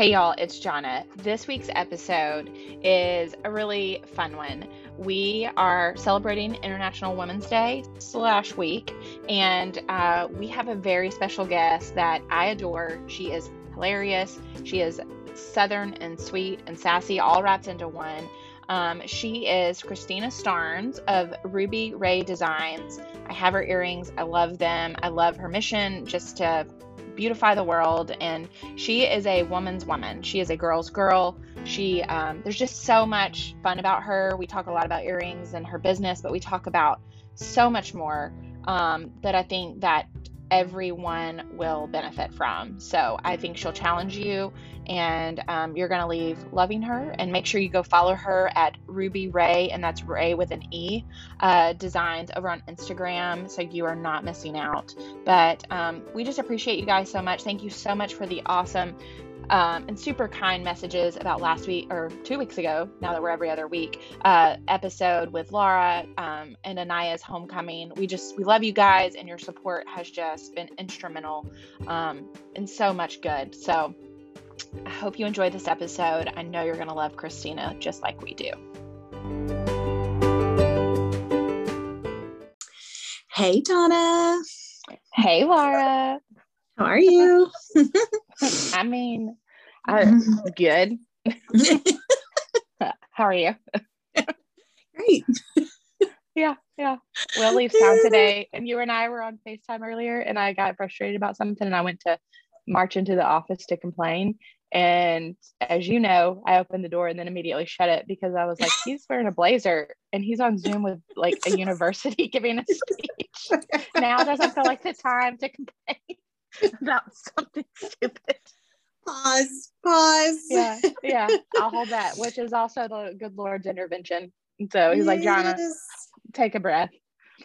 Hey y'all, it's Jonna. This week's episode is a really fun one. We are celebrating International Women's Day slash week, and uh, we have a very special guest that I adore. She is hilarious. She is southern and sweet and sassy, all wrapped into one. Um, she is Christina Starnes of Ruby Ray Designs. I have her earrings. I love them. I love her mission just to beautify the world. And she is a woman's woman. She is a girl's girl. She, um, there's just so much fun about her. We talk a lot about earrings and her business, but we talk about so much more um, that I think that everyone will benefit from. So I think she'll challenge you and um, you're going to leave loving her. And make sure you go follow her at Ruby Ray, and that's Ray with an E, uh, designs over on Instagram. So you are not missing out. But um, we just appreciate you guys so much. Thank you so much for the awesome um, and super kind messages about last week or two weeks ago, now that we're every other week, uh, episode with Laura um, and Anaya's homecoming. We just, we love you guys, and your support has just been instrumental um, in so much good. So I hope you enjoyed this episode. I know you're going to love Christina just like we do. Hey, Donna. Hey, Laura. How are you? I mean, uh, good. How are you? Great. Yeah, yeah. We'll leave town today. And you and I were on FaceTime earlier, and I got frustrated about something, and I went to march into the office to complain. And as you know, I opened the door and then immediately shut it because I was like, he's wearing a blazer and he's on Zoom with like a university giving a speech. now doesn't feel like the time to complain about something stupid. Pause, pause. Yeah, yeah. I'll hold that, which is also the good Lord's intervention. So he's like, Jonna, take a breath.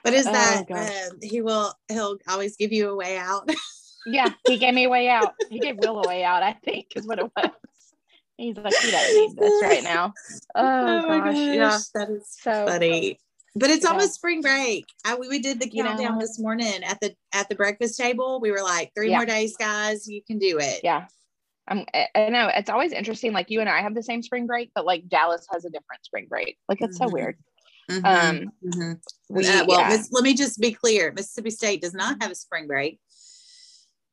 What is that? Oh, uh, he will, he'll always give you a way out. yeah, he gave me a way out. He gave Will a way out, I think, is what it was. He's like, he doesn't need this right now. Oh, oh gosh, gosh, yeah, that is so funny. But it's yeah. almost spring break. I, we, we did the countdown you know, this morning at the at the breakfast table. We were like, three yeah. more days, guys. You can do it. Yeah. I'm, I know it's always interesting. Like you and I have the same spring break, but like Dallas has a different spring break. Like it's mm-hmm. so weird. Mm-hmm. Um, mm-hmm. We, uh, well, yeah. let me just be clear. Mississippi State does not have a spring break.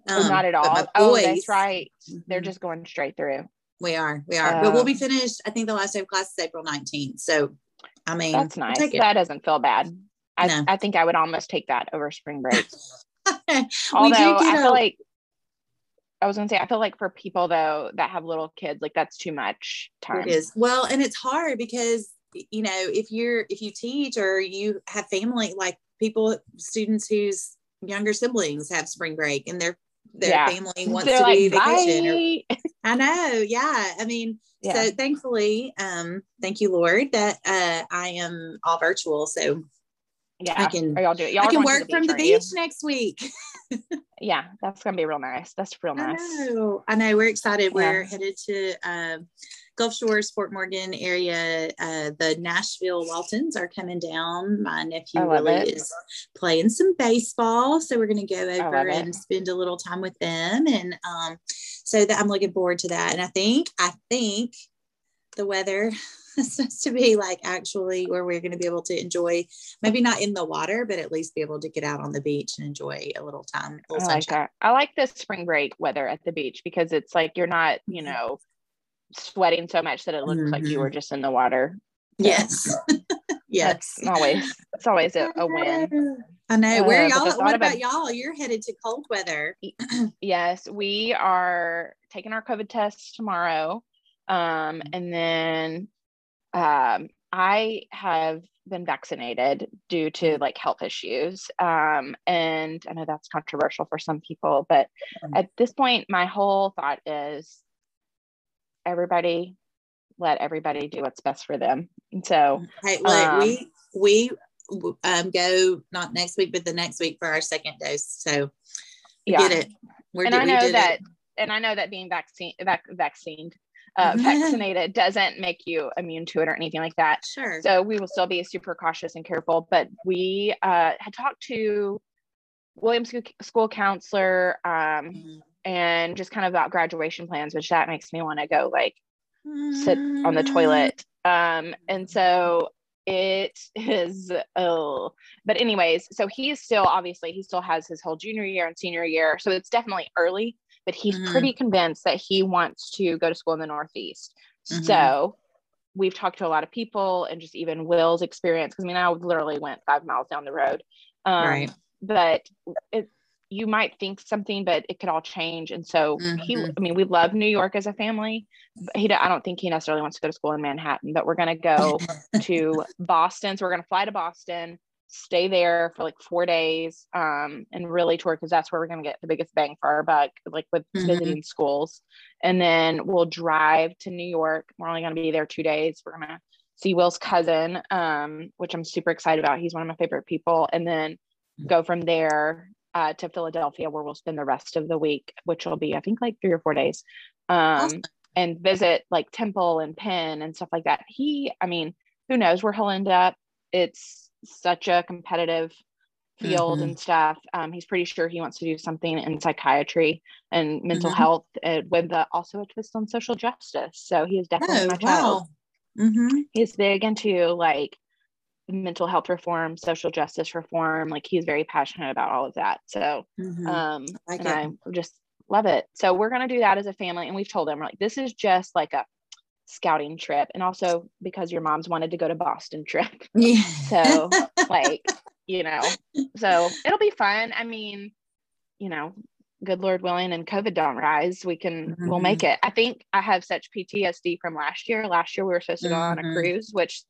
Um, not at all. Oh, that's right. They're mm-hmm. just going straight through. We are, we are, uh, but we'll be finished. I think the last day of class is April 19th. So, I mean, that's nice. That doesn't feel bad. I, no. I think I would almost take that over spring break. Although I feel a- like I was gonna say, I feel like for people though that have little kids, like that's too much time. It is. Well, and it's hard because you know, if you're if you teach or you have family like people, students whose younger siblings have spring break and their their yeah. family wants They're to like, vacation. Or, I know. Yeah. I mean, yeah. so thankfully, um, thank you, Lord, that uh, I am all virtual. So yeah, I can y'all do it. Y'all I can work the from the beach next week. yeah, that's gonna be real nice. That's real nice. I know. I know. We're excited. Yeah. We're headed to um, Gulf Shores, Fort Morgan area. Uh, the Nashville Waltons are coming down. My nephew Willie is playing some baseball, so we're going to go over and spend a little time with them. And um, so that I'm looking forward to that. And I think, I think the weather is supposed to be like actually where we're going to be able to enjoy, maybe not in the water, but at least be able to get out on the beach and enjoy a little time. A little I like that. I like the spring break weather at the beach because it's like you're not, you mm-hmm. know sweating so much that it looks mm-hmm. like you were mm-hmm. just in the water. Yes. yes. That's always it's always a, a win. I know. Where uh, y'all what about, about y'all? You're headed to cold weather. yes, we are taking our COVID tests tomorrow. Um, and then um I have been vaccinated due to like health issues. Um, and I know that's controversial for some people, but mm-hmm. at this point, my whole thought is everybody let everybody do what's best for them. So right, well, um, we we um, go not next week, but the next week for our second dose. So yeah. get it. We're, and I know that, it. and I know that being vaccine vac- vaccinated uh, vaccinated doesn't make you immune to it or anything like that. Sure. So we will still be super cautious and careful. But we uh, had talked to Williams school counselor um, mm-hmm. and just kind of about graduation plans, which that makes me want to go like sit on the toilet. Um, and so it is oh but anyways so he is still obviously he still has his whole junior year and senior year so it's definitely early but he's mm-hmm. pretty convinced that he wants to go to school in the northeast mm-hmm. so we've talked to a lot of people and just even will's experience because i mean i literally went five miles down the road um, right. but it, you might think something, but it could all change. And so mm-hmm. he, I mean, we love New York as a family. But he, I don't think he necessarily wants to go to school in Manhattan, but we're going to go to Boston. So we're going to fly to Boston, stay there for like four days, um, and really tour because that's where we're going to get the biggest bang for our buck, like with mm-hmm. visiting schools. And then we'll drive to New York. We're only going to be there two days. We're going to see Will's cousin, um, which I'm super excited about. He's one of my favorite people. And then go from there uh, to Philadelphia, where we'll spend the rest of the week, which will be, I think, like three or four days, um, awesome. and visit like Temple and Penn and stuff like that. He, I mean, who knows where he'll end up? It's such a competitive field mm-hmm. and stuff. Um, he's pretty sure he wants to do something in psychiatry and mental mm-hmm. health, uh, with uh, also a twist on social justice. So he is definitely oh, my child. Mm-hmm. He's big into like mental health reform, social justice reform. Like he's very passionate about all of that. So, mm-hmm. um, I and I just love it. So we're gonna do that as a family, and we've told them like this is just like a scouting trip, and also because your mom's wanted to go to Boston trip. Yeah. so like you know, so it'll be fun. I mean, you know, good Lord willing, and COVID don't rise, we can mm-hmm. we'll make it. I think I have such PTSD from last year. Last year we were supposed to go mm-hmm. on a mm-hmm. cruise, which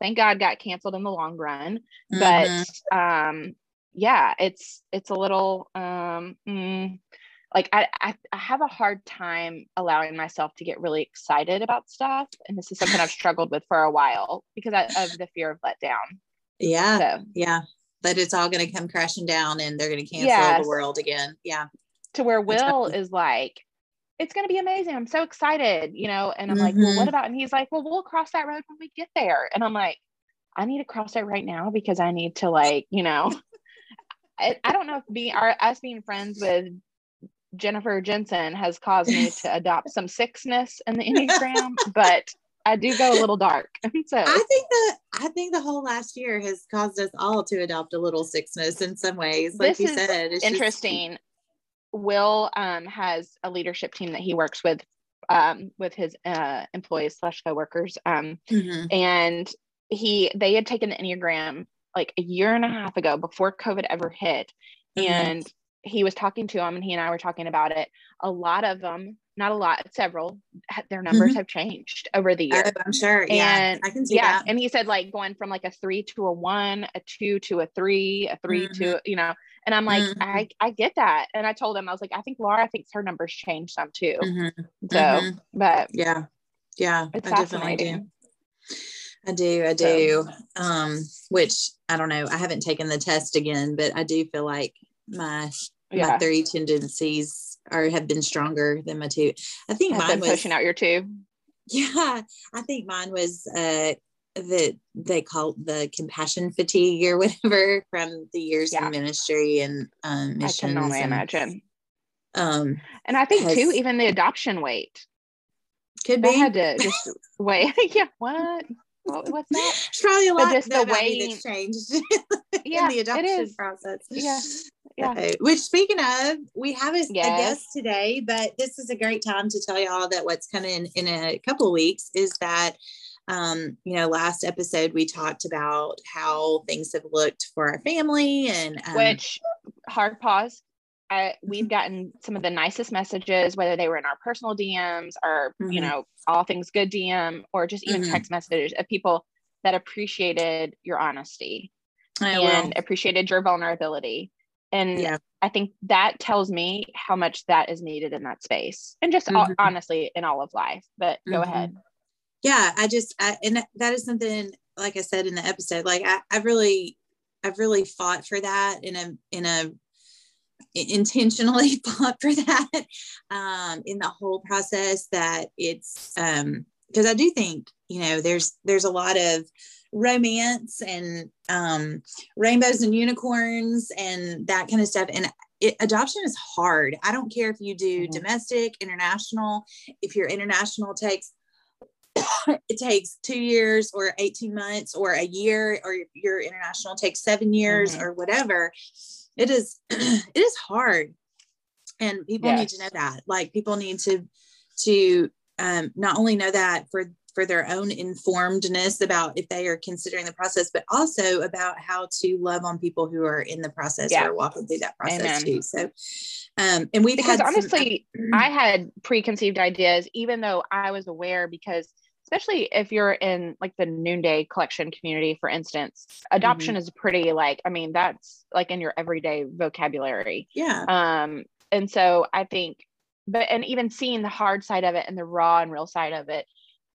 thank God got canceled in the long run. Mm-hmm. But um, yeah, it's it's a little um, mm, like I, I I have a hard time allowing myself to get really excited about stuff, and this is something I've struggled with for a while because I, of the fear of letdown. Yeah, so, yeah, but it's all going to come crashing down, and they're going to cancel yes. the world again. Yeah, to where Will is like, it's going to be amazing. I'm so excited, you know. And I'm mm-hmm. like, well, what mm-hmm. about? And he's like, well, we'll cross that road when we get there. And I'm like, I need to cross that right now because I need to like, you know, I, I don't know if being our us being friends with Jennifer Jensen has caused me to adopt some sixness in the Enneagram, but I do go a little dark. So I think that I think the whole last year has caused us all to adopt a little sixness in some ways. Like you said, it's interesting. Just, Will um, has a leadership team that he works with um, with his uh, employees slash coworkers, um, mm-hmm. and he they had taken the enneagram like a year and a half ago before COVID ever hit, mm-hmm. and he was talking to him, and he and I were talking about it. A lot of them, not a lot, several, their numbers mm-hmm. have changed over the year. I'm sure. And yeah, I can see yeah, that. and he said like going from like a three to a one, a two to a three, a 3 mm-hmm. to you know and I'm like, mm-hmm. I, I get that. And I told him, I was like, I think Laura thinks her numbers changed some too. Mm-hmm. So, mm-hmm. but yeah, yeah, it's I fascinating. I do, I do. So. Um, which I don't know. I haven't taken the test again, but I do feel like my yeah. my three tendencies are have been stronger than my two. I think have mine was pushing out your two. Yeah, I think mine was uh that they call the compassion fatigue or whatever from the years yeah. in ministry and um, missions. I can only and, imagine. Um, and I think has, too, even the adoption weight could be. had to just wait. yeah, what? what? What's that? It's probably a lot. But just the way that's changed yeah, in the adoption process. Yeah. Yeah. Okay. Which speaking of, we have a, yes. a, guest today, but this is a great time to tell y'all that what's coming in a couple of weeks is that um, you know, last episode we talked about how things have looked for our family and um, which hard pause. I, we've mm-hmm. gotten some of the nicest messages, whether they were in our personal DMs or, mm-hmm. you know, all things good DM or just even mm-hmm. text messages of people that appreciated your honesty I and will. appreciated your vulnerability. And yeah. I think that tells me how much that is needed in that space and just mm-hmm. honestly in all of life. But go mm-hmm. ahead yeah i just I, and that is something like i said in the episode like I, i've really i've really fought for that in a in a intentionally fought for that um in the whole process that it's um because i do think you know there's there's a lot of romance and um rainbows and unicorns and that kind of stuff and it, adoption is hard. I don't care if you do mm-hmm. domestic, international. If your international takes it takes two years or 18 months or a year or your international takes seven years mm-hmm. or whatever it is it is hard and people yes. need to know that like people need to to um, not only know that for for their own informedness about if they are considering the process but also about how to love on people who are in the process yeah. or walking through that process Amen. too so um, and we've because honestly some, i had preconceived ideas even though i was aware because especially if you're in like the noonday collection community for instance adoption mm-hmm. is pretty like i mean that's like in your everyday vocabulary yeah um and so i think but and even seeing the hard side of it and the raw and real side of it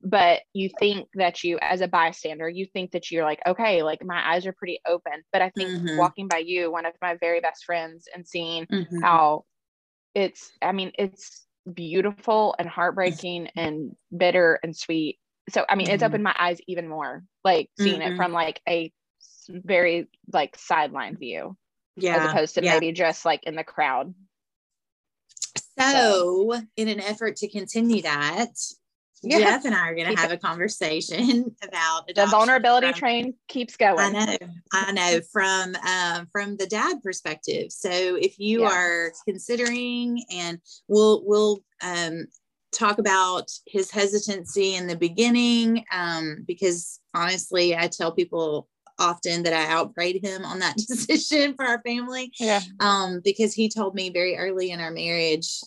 but you think that you as a bystander you think that you're like okay like my eyes are pretty open but i think mm-hmm. walking by you one of my very best friends and seeing mm-hmm. how it's i mean it's beautiful and heartbreaking and bitter and sweet so i mean mm-hmm. it's opened my eyes even more like seeing mm-hmm. it from like a very like sideline view yeah as opposed to yeah. maybe just like in the crowd so, so in an effort to continue that yeah. Jeff and I are going to have a conversation about the vulnerability from, train keeps going. I know, I know from um, from the dad perspective. So if you yeah. are considering, and we'll we'll um, talk about his hesitancy in the beginning um, because honestly, I tell people often that I outprayed him on that decision for our family. Yeah. Um, because he told me very early in our marriage,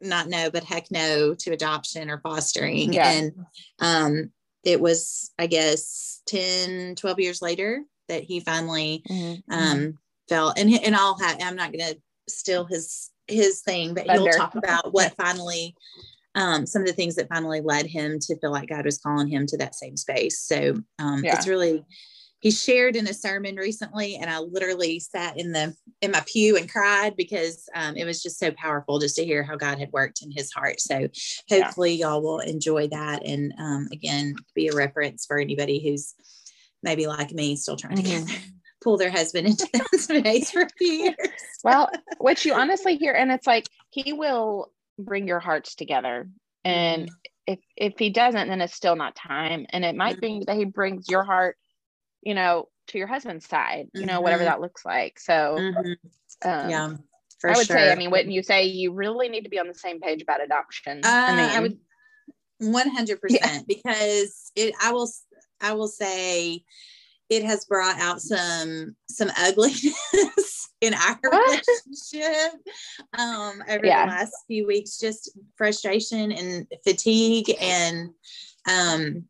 not no, but heck no to adoption or fostering. Yeah. And um, it was, I guess, 10, 12 years later that he finally mm-hmm. um, felt, and, and I'll have, I'm not going to steal his, his thing, but Thunder. he'll talk about what finally um, some of the things that finally led him to feel like God was calling him to that same space. So um, yeah. it's really, he shared in a sermon recently, and I literally sat in the in my pew and cried because um, it was just so powerful just to hear how God had worked in his heart. So hopefully yeah. y'all will enjoy that, and um, again, be a reference for anybody who's maybe like me, still trying mm-hmm. to get pull their husband into that space for a few years. well, what you honestly hear, and it's like he will bring your hearts together and mm-hmm. if if he doesn't then it's still not time and it might mm-hmm. be that he brings your heart you know to your husband's side you know whatever mm-hmm. that looks like so mm-hmm. um, yeah i would sure. say i mean wouldn't you say you really need to be on the same page about adoption uh, i mean i would 100% yeah. because it i will i will say it has brought out some some ugliness in our relationship um, over yeah. the last few weeks just frustration and fatigue and um,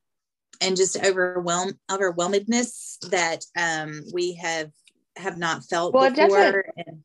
and just overwhelm overwhelmedness that um, we have have not felt well, before it doesn't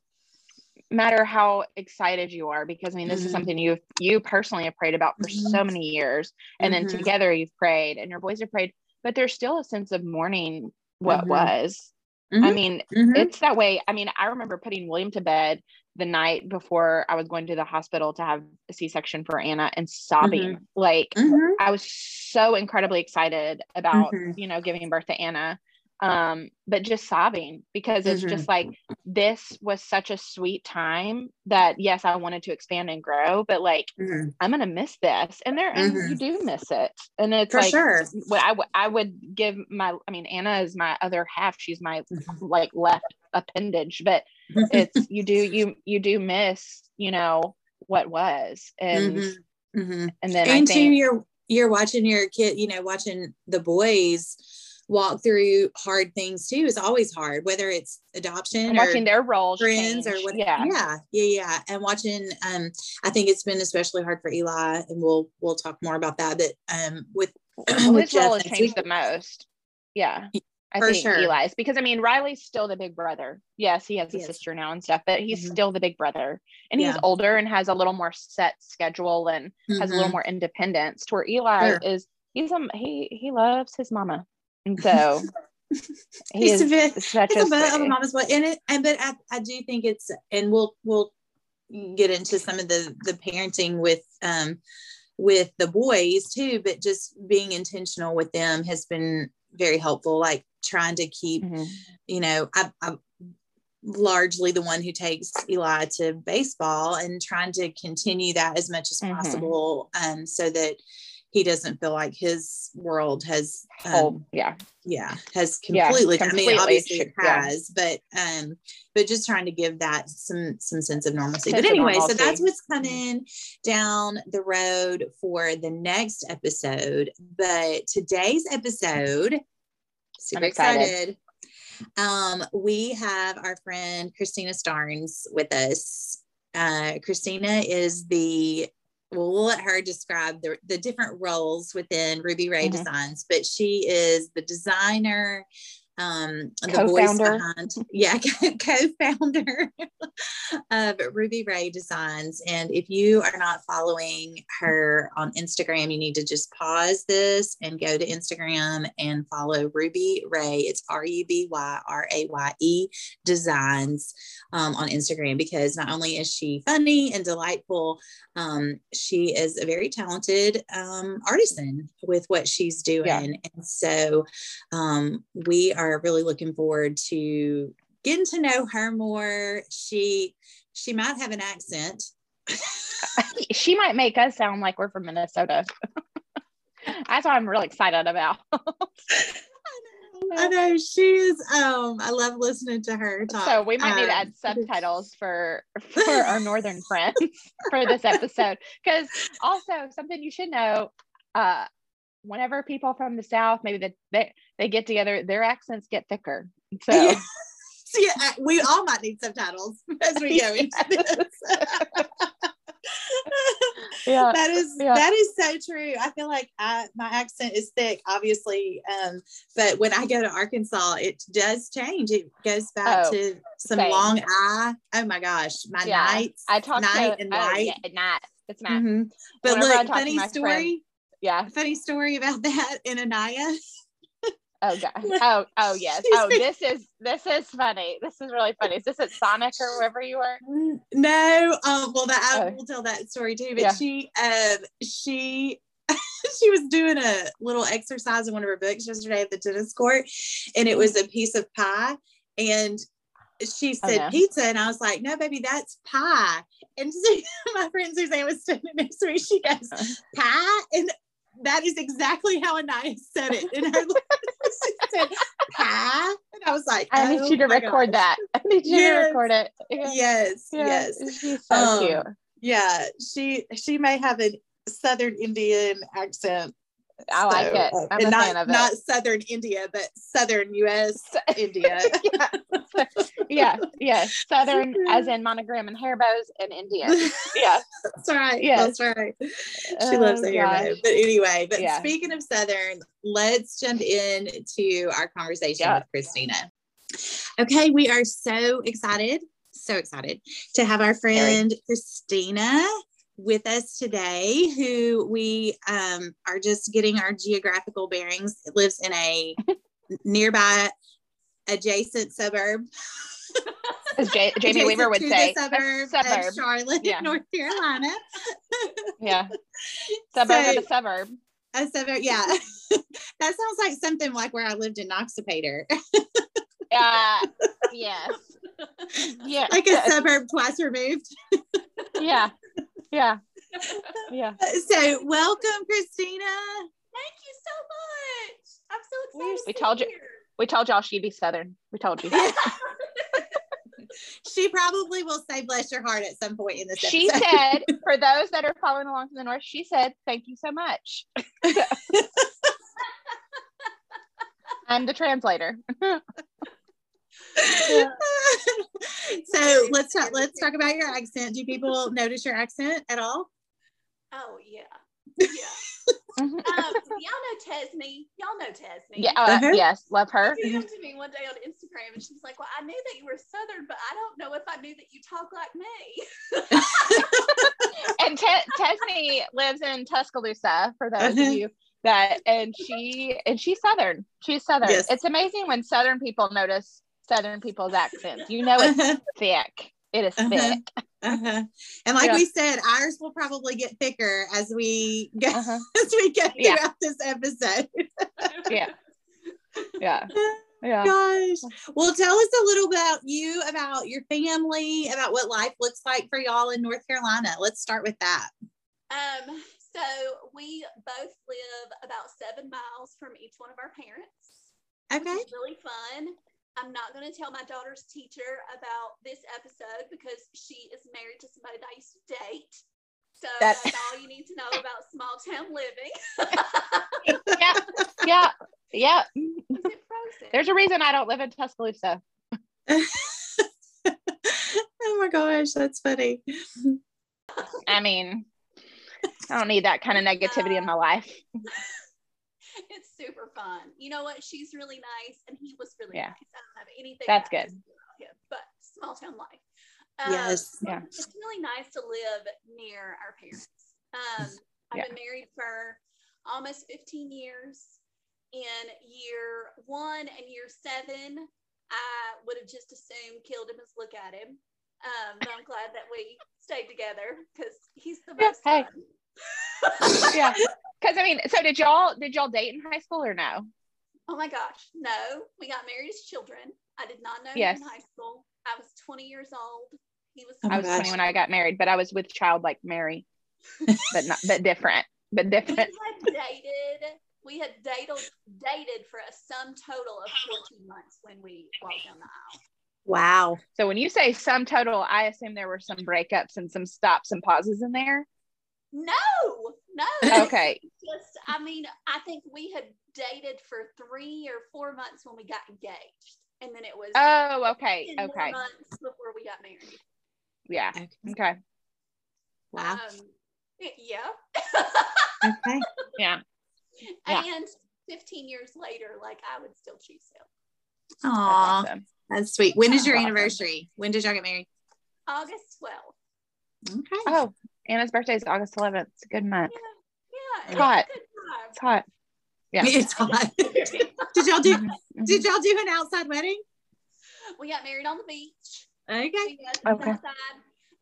matter how excited you are because i mean this mm-hmm. is something you you personally have prayed about for mm-hmm. so many years and mm-hmm. then together you've prayed and your boys have prayed but there's still a sense of mourning what mm-hmm. was Mm-hmm. I mean, mm-hmm. it's that way. I mean, I remember putting William to bed the night before I was going to the hospital to have a C section for Anna and sobbing. Mm-hmm. Like, mm-hmm. I was so incredibly excited about, mm-hmm. you know, giving birth to Anna um but just sobbing because it's mm-hmm. just like this was such a sweet time that yes i wanted to expand and grow but like mm-hmm. i'm gonna miss this and there and mm-hmm. you do miss it and it's For like sure. what I, w- I would give my i mean anna is my other half she's my mm-hmm. like left appendage but it's you do you you do miss you know what was and mm-hmm. Mm-hmm. and then and I think, you're you're watching your kid you know watching the boys walk through hard things too is always hard, whether it's adoption and watching their roles friends change. or what. Yeah. yeah, yeah, yeah. And watching, um, I think it's been especially hard for Eli, and we'll we'll talk more about that. But um, with, well, with his Jeff role has changed the most. Yeah. I for think sure. Eli's because I mean Riley's still the big brother. Yes, he has a yes. sister now and stuff, but he's mm-hmm. still the big brother. And yeah. he's older and has a little more set schedule and mm-hmm. has a little mm-hmm. more independence. To where Eli sure. is he's um he he loves his mama. And so he's a bit such a, a bit of a mama's boy. And it and but I, I do think it's and we'll we'll get into some of the the parenting with um with the boys too, but just being intentional with them has been very helpful. Like trying to keep, mm-hmm. you know, I, I'm largely the one who takes Eli to baseball and trying to continue that as much as mm-hmm. possible um, so that he doesn't feel like his world has um, oh, yeah yeah has completely, yeah, completely. i mean obviously it has yeah. but um but just trying to give that some some sense of normalcy sense but anyway normalcy. so that's what's mm-hmm. coming down the road for the next episode but today's episode super excited. excited um we have our friend christina starnes with us uh, Christina is the well, we'll let her describe the, the different roles within Ruby Ray mm-hmm. Designs, but she is the designer, um, the co-founder. behind, yeah, co-founder of Ruby Ray Designs. And if you are not following her on Instagram, you need to just pause this and go to Instagram and follow Ruby Ray. It's R U B Y R A Y E Designs um, on Instagram because not only is she funny and delightful, um, she is a very talented um, artisan with what she's doing. Yeah. And so um, we are really looking forward to getting to know her more. She she might have an accent. she might make us sound like we're from Minnesota. That's what I'm really excited about. I know she's um I love listening to her talk. So we might um, need to um, add subtitles for for our northern friends for this episode. Because also something you should know, uh whenever people from the south maybe they they, they get together, their accents get thicker. So yeah, we all might need subtitles as we go into this yeah that is yeah. that is so true i feel like I, my accent is thick obviously um, but when i go to arkansas it does change it goes back oh, to some same. long i oh my gosh my yeah. nights i talk night to, and oh, night yeah, night it's not mm-hmm. but Whenever look funny story friend, yeah funny story about that in anaya Oh god. Oh oh yes. Oh this is this is funny. This is really funny. Is this at Sonic or wherever you were? No. Um. Well, that I oh. will tell that story too. But yeah. she um she she was doing a little exercise in one of her books yesterday at the tennis court, and it was a piece of pie, and she oh, said oh, no. pizza, and I was like, "No, baby, that's pie." And my friend Suzanne was standing next to me. She goes, uh-huh. "Pie," and that is exactly how Anaya said it. In her she said pie and I was like I need oh you to record that. I need you yes. to record it. Yes yes, yes. she's so um, cute yeah she she may have a southern Indian accent I so, like it. Uh, I'm and a not, fan of it. Not Southern India, but Southern US India. yeah. yeah, yeah. Southern as in monogram and hair bows in India. Yeah. That's right. Yeah. That's right. She oh, loves the hair bow. But anyway, but yeah. speaking of Southern, let's jump in to our conversation with Christina. Okay, we are so excited, so excited to have our friend Christina with us today who we um, are just getting our geographical bearings. It lives in a nearby adjacent suburb. As J- Jamie Weaver would say, suburb, suburb. Of Charlotte, yeah. North Carolina. yeah, suburb so, of a suburb. A suburb, yeah. that sounds like something like where I lived in Noxapater. uh, yes. Yeah. Like a suburb twice removed. yeah. Yeah. Yeah. So welcome, Christina. Thank you so much. I'm so excited. We told you. We told y'all she'd be Southern. We told you. she probably will say bless your heart at some point in this she episode. said for those that are following along from the north she said thank you so much i'm the translator so let's talk let's talk about your accent do people notice your accent at all oh yeah yeah um, y'all know Tesney. Y'all know Tesney. Yeah. Uh, uh-huh. Yes. Love her. She came to me one day on Instagram and she's like, "Well, I knew that you were Southern, but I don't know if I knew that you talk like me." and Te- Tesney lives in Tuscaloosa. For those uh-huh. of you that, and she and she's Southern. She's Southern. Yes. It's amazing when Southern people notice Southern people's accents. You know, it's uh-huh. thick. It is uh-huh. thick. Uh-huh. And like yeah. we said, ours will probably get thicker as we go uh-huh. as we get yeah. throughout this episode. yeah. Yeah. yeah. Gosh. Well, tell us a little about you, about your family, about what life looks like for y'all in North Carolina. Let's start with that. Um, so we both live about seven miles from each one of our parents. Okay. Which is really fun. I'm not going to tell my daughter's teacher about this episode because she is married to somebody that I used to date. So that's, that's all you need to know about small town living. yeah, yeah, yeah. There's a reason I don't live in Tuscaloosa. oh my gosh, that's funny. I mean, I don't need that kind of negativity in my life. it's super fun. You know what? She's really nice, and he was really yeah. nice. I don't have anything. That's good. Him, but small town life. Um, yes. Yeah. It's really nice to live near our parents. Um, I've yeah. been married for almost 15 years. In year one and year seven, I would have just assumed killed him as look at him. Um, but I'm glad that we stayed together because he's the best. Yeah, hey. yeah. Because I mean, so did y'all did y'all date in high school or no? Oh my gosh, no. We got married as children. I did not know yes. him in high school. I was 20 years old. He was. Oh I was gosh. 20 when I got married, but I was with child like Mary, but not but different, but different. We had dated. We had dated dated for a sum total of 14 months when we walked down the aisle. Wow. So when you say sum total, I assume there were some breakups and some stops and pauses in there. No, no. Okay. Just, I mean, I think we had dated for three or four months when we got engaged, and then it was. Oh, okay, okay. Months before we got married. Yeah. Okay. Wow. Um, yeah. okay. Yeah. yeah. And 15 years later, like I would still choose him. Aw, that's, awesome. that's sweet. When is your anniversary? When did y'all get married? August 12th. Okay. Oh, Anna's birthday is August 11th. It's a good month. Yeah. yeah it's hot. It's hot. Yeah. It's hot. did y'all do mm-hmm. did y'all do an outside wedding? We got married on the beach. Okay. Okay. Outside.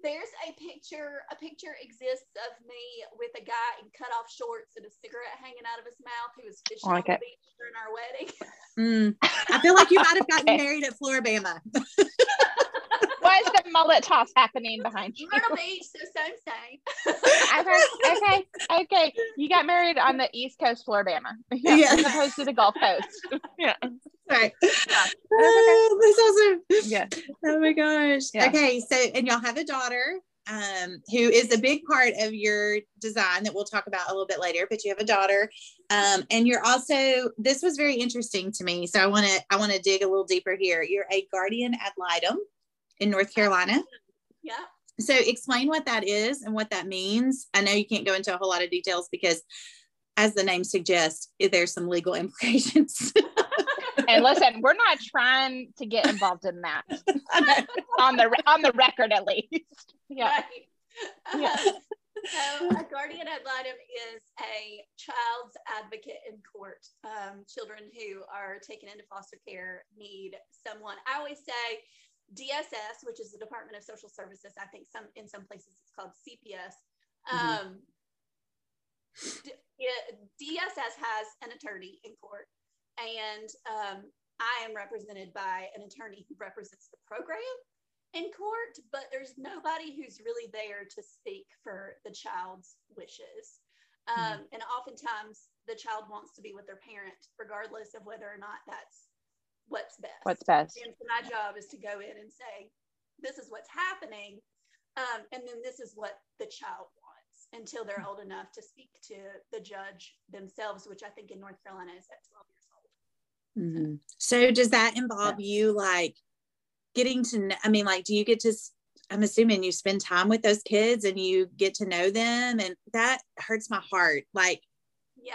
There's a picture, a picture exists of me with a guy in cut off shorts and a cigarette hanging out of his mouth who was fishing like on the beach during our wedding. Mm. I feel like you might have gotten married at Flora-Bama. Why is the mullet toss happening behind you? Myrtle Beach, so same same. okay, okay, okay. You got married on the East Coast, Flora-Bama, yeah, yeah. as opposed to the Gulf Coast. yeah. Right. Yeah. Oh, that's awesome. Yeah. Oh my gosh. Yeah. Okay. So, and y'all have a daughter um, who is a big part of your design that we'll talk about a little bit later. But you have a daughter, um, and you're also. This was very interesting to me, so I want to I want to dig a little deeper here. You're a guardian ad litem in North Carolina. Yeah. So explain what that is and what that means. I know you can't go into a whole lot of details because as the name suggests, there's some legal implications. and listen, we're not trying to get involved in that on the on the record at least. Yeah. Right. Yeah. so a guardian ad litem is a child's advocate in court. Um, children who are taken into foster care need someone. I always say DSS, which is the Department of Social Services, I think some in some places it's called CPS. Mm-hmm. Um, DSS has an attorney in court, and um, I am represented by an attorney who represents the program in court, but there's nobody who's really there to speak for the child's wishes. Um, mm-hmm. And oftentimes, the child wants to be with their parent, regardless of whether or not that's what's best. What's best. And so my job is to go in and say, this is what's happening. Um, and then this is what the child wants until they're old enough to speak to the judge themselves, which I think in North Carolina is at 12 years old. Mm-hmm. So does that involve yeah. you like getting to know, I mean, like, do you get to, I'm assuming you spend time with those kids and you get to know them and that hurts my heart. Like, yeah,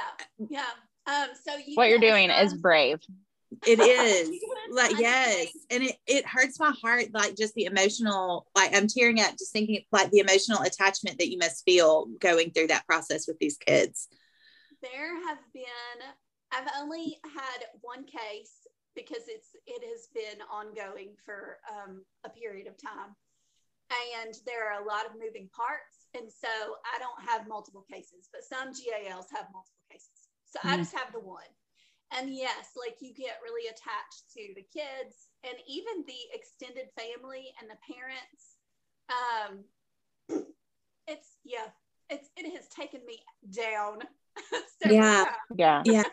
yeah. Um, so you what you're doing is brave it is. Like yes. and it, it hurts my heart like just the emotional like i'm tearing up just thinking like the emotional attachment that you must feel going through that process with these kids. There have been i've only had one case because it's it has been ongoing for um, a period of time. And there are a lot of moving parts. And so i don't have multiple cases but some gals have multiple cases. So mm-hmm. i just have the one and yes, like you get really attached to the kids and even the extended family and the parents. Um, it's yeah, it's it has taken me down. yeah, yeah, yeah.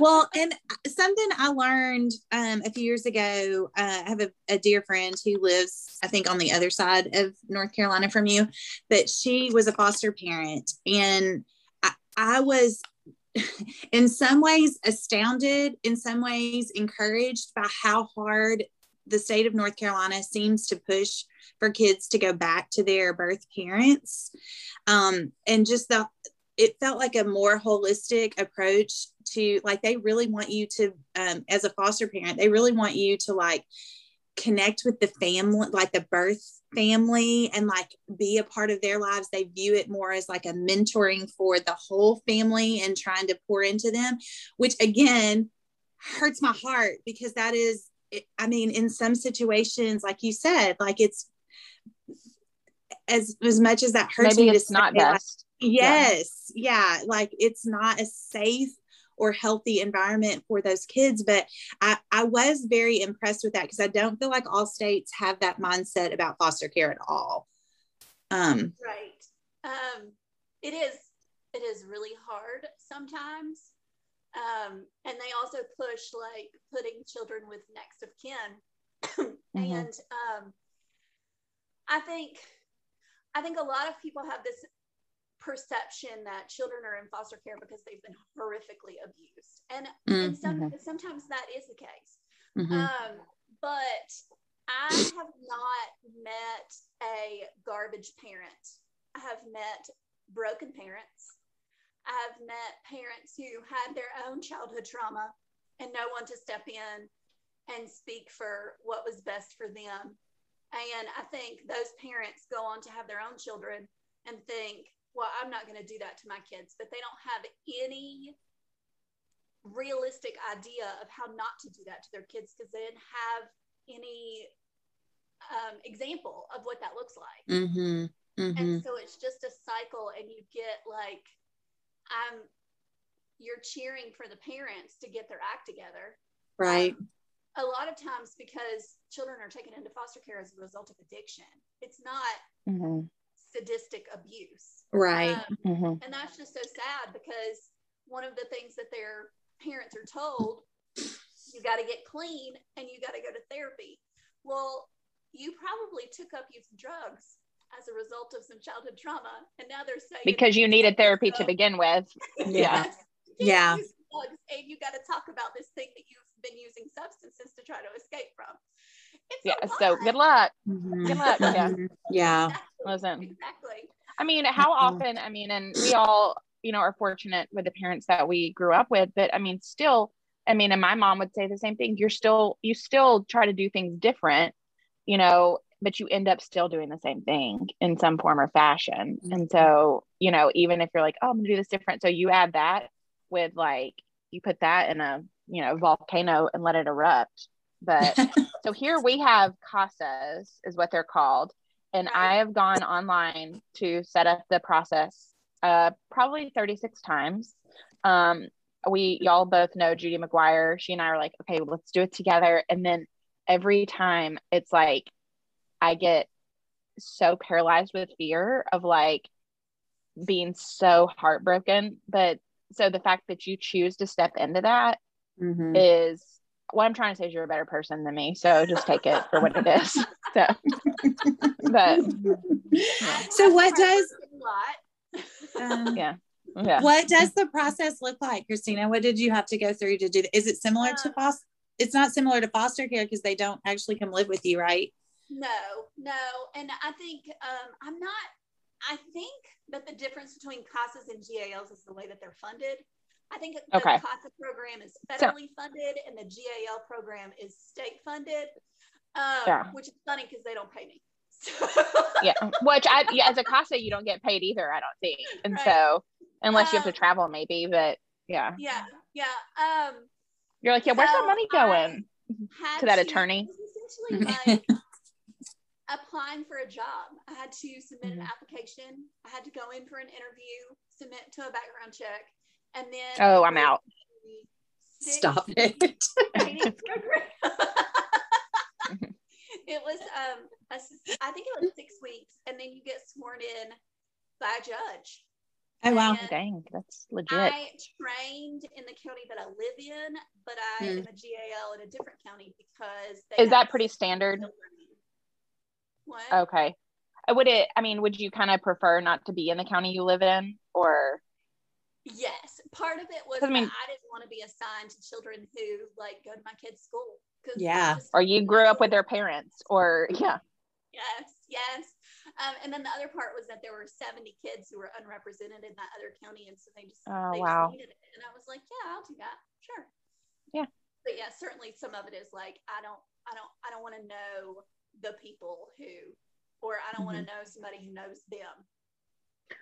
Well, and something I learned um, a few years ago. Uh, I have a, a dear friend who lives, I think, on the other side of North Carolina from you, but she was a foster parent, and I, I was in some ways astounded, in some ways encouraged by how hard the state of North Carolina seems to push for kids to go back to their birth parents. Um, and just the, it felt like a more holistic approach to like, they really want you to, um, as a foster parent, they really want you to like connect with the family, like the birth family and like be a part of their lives. They view it more as like a mentoring for the whole family and trying to pour into them, which again hurts my heart because that is, eh, I mean, in some situations, like you said, like it's as as much as that hurts Maybe it's not best. Like, yes, yeah. yeah, like it's not a safe or healthy environment for those kids. But I, I was very impressed with that because I don't feel like all states have that mindset about foster care at all. Um, right. Um, it is. It is really hard sometimes. Um, and they also push like putting children with next of kin. mm-hmm. And um, I think I think a lot of people have this perception that children are in foster care because they've been horrifically abused. And, mm-hmm. and some, sometimes that is the case. Mm-hmm. Um, but I have not met a garbage parent. I have met broken parents. I have met parents who had their own childhood trauma and no one to step in and speak for what was best for them. And I think those parents go on to have their own children and think, well, I'm not going to do that to my kids, but they don't have any realistic idea of how not to do that to their kids because they didn't have any um, example of what that looks like. Mm-hmm. Mm-hmm. And so it's just a cycle, and you get like, I'm, you're cheering for the parents to get their act together. Right. Um, a lot of times because children are taken into foster care as a result of addiction. It's not mm-hmm sadistic abuse. Right. Um, mm-hmm. And that's just so sad because one of the things that their parents are told, you got to get clean and you got to go to therapy. Well, you probably took up using drugs as a result of some childhood trauma, and now they're saying because you needed therapy to begin with. Yeah. yeah. and you got to talk about this thing that you've been using substances to try to escape from. It's yeah. So good luck. Mm-hmm. Good luck. Yeah. yeah. Exactly. Listen. Exactly. I mean, how often? I mean, and we all, you know, are fortunate with the parents that we grew up with, but I mean, still, I mean, and my mom would say the same thing. You're still, you still try to do things different, you know, but you end up still doing the same thing in some form or fashion. Mm-hmm. And so, you know, even if you're like, oh, I'm gonna do this different, so you add that with like, you put that in a, you know, volcano and let it erupt but so here we have casas, is what they're called. And I have gone online to set up the process uh, probably 36 times. Um, we, y'all both know Judy McGuire. She and I are like, okay, let's do it together. And then every time it's like, I get so paralyzed with fear of like being so heartbroken. But so the fact that you choose to step into that mm-hmm. is what I'm trying to say is you're a better person than me. So just take it for what it is. So, but so what does, um, yeah. Yeah. What does the process look like, Christina? What did you have to go through to do? Is it similar to um, foster? It's not similar to foster care because they don't actually come live with you, right? No, no. And I think um, I'm not. I think that the difference between CASAs and GALs is the way that they're funded. I think the okay. CASA program is federally so, funded and the GAL program is state funded, um, yeah. which is funny because they don't pay me. yeah, which I yeah, as a CASA you don't get paid either. I don't think, and right. so unless um, you have to um, travel, maybe. But yeah, yeah, yeah. Um, you're like, yeah, where's so that money going? To that attorney. Essentially, like applying for a job. I had to submit mm-hmm. an application. I had to go in for an interview, submit to a background check, and then oh, I'm out. Stop it. it was um a, I think it was six weeks, and then you get sworn in by a judge. Oh wow! And Dang, that's legit. I trained in the county that I live in, but I am a GAL in a different county because is that pretty standard? What? Okay. Uh, would it? I mean, would you kind of prefer not to be in the county you live in, or? Yes, part of it was I mean I didn't want to be assigned to children who like go to my kids' school. Yeah. Or you grew up with their parents, or yeah. Yes, yes. Um, and then the other part was that there were 70 kids who were unrepresented in that other county. And so they just, oh, they wow. just needed it. And I was like, yeah, I'll do that. Sure. Yeah. But yeah, certainly some of it is like, I don't, I don't, I don't want to know the people who, or I don't mm-hmm. want to know somebody who knows them.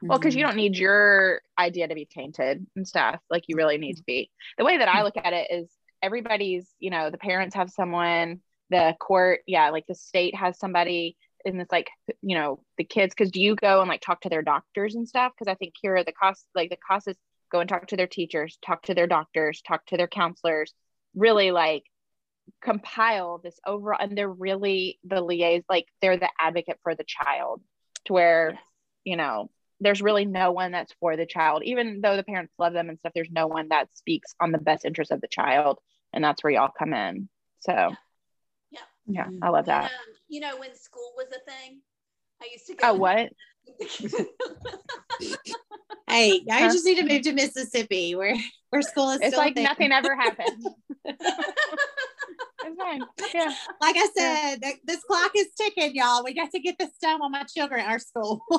Well, because you mm-hmm. don't need your idea to be tainted and stuff. Like you really need to be. The way that I look at it is everybody's, you know, the parents have someone, the court, yeah, like the state has somebody, and it's like you know the kids because do you go and like talk to their doctors and stuff because i think here are the costs like the cost is go and talk to their teachers talk to their doctors talk to their counselors really like compile this overall and they're really the liaison like they're the advocate for the child to where you know there's really no one that's for the child even though the parents love them and stuff there's no one that speaks on the best interest of the child and that's where y'all come in so yeah, yeah, yeah i love that um, you know, when school was a thing. I used to go. Oh, what? hey, I just need to move to Mississippi where where school is. It's like nothing ever happened. Yeah. Like I said, yeah. this clock is ticking, y'all. We got to get this done while my children are at school.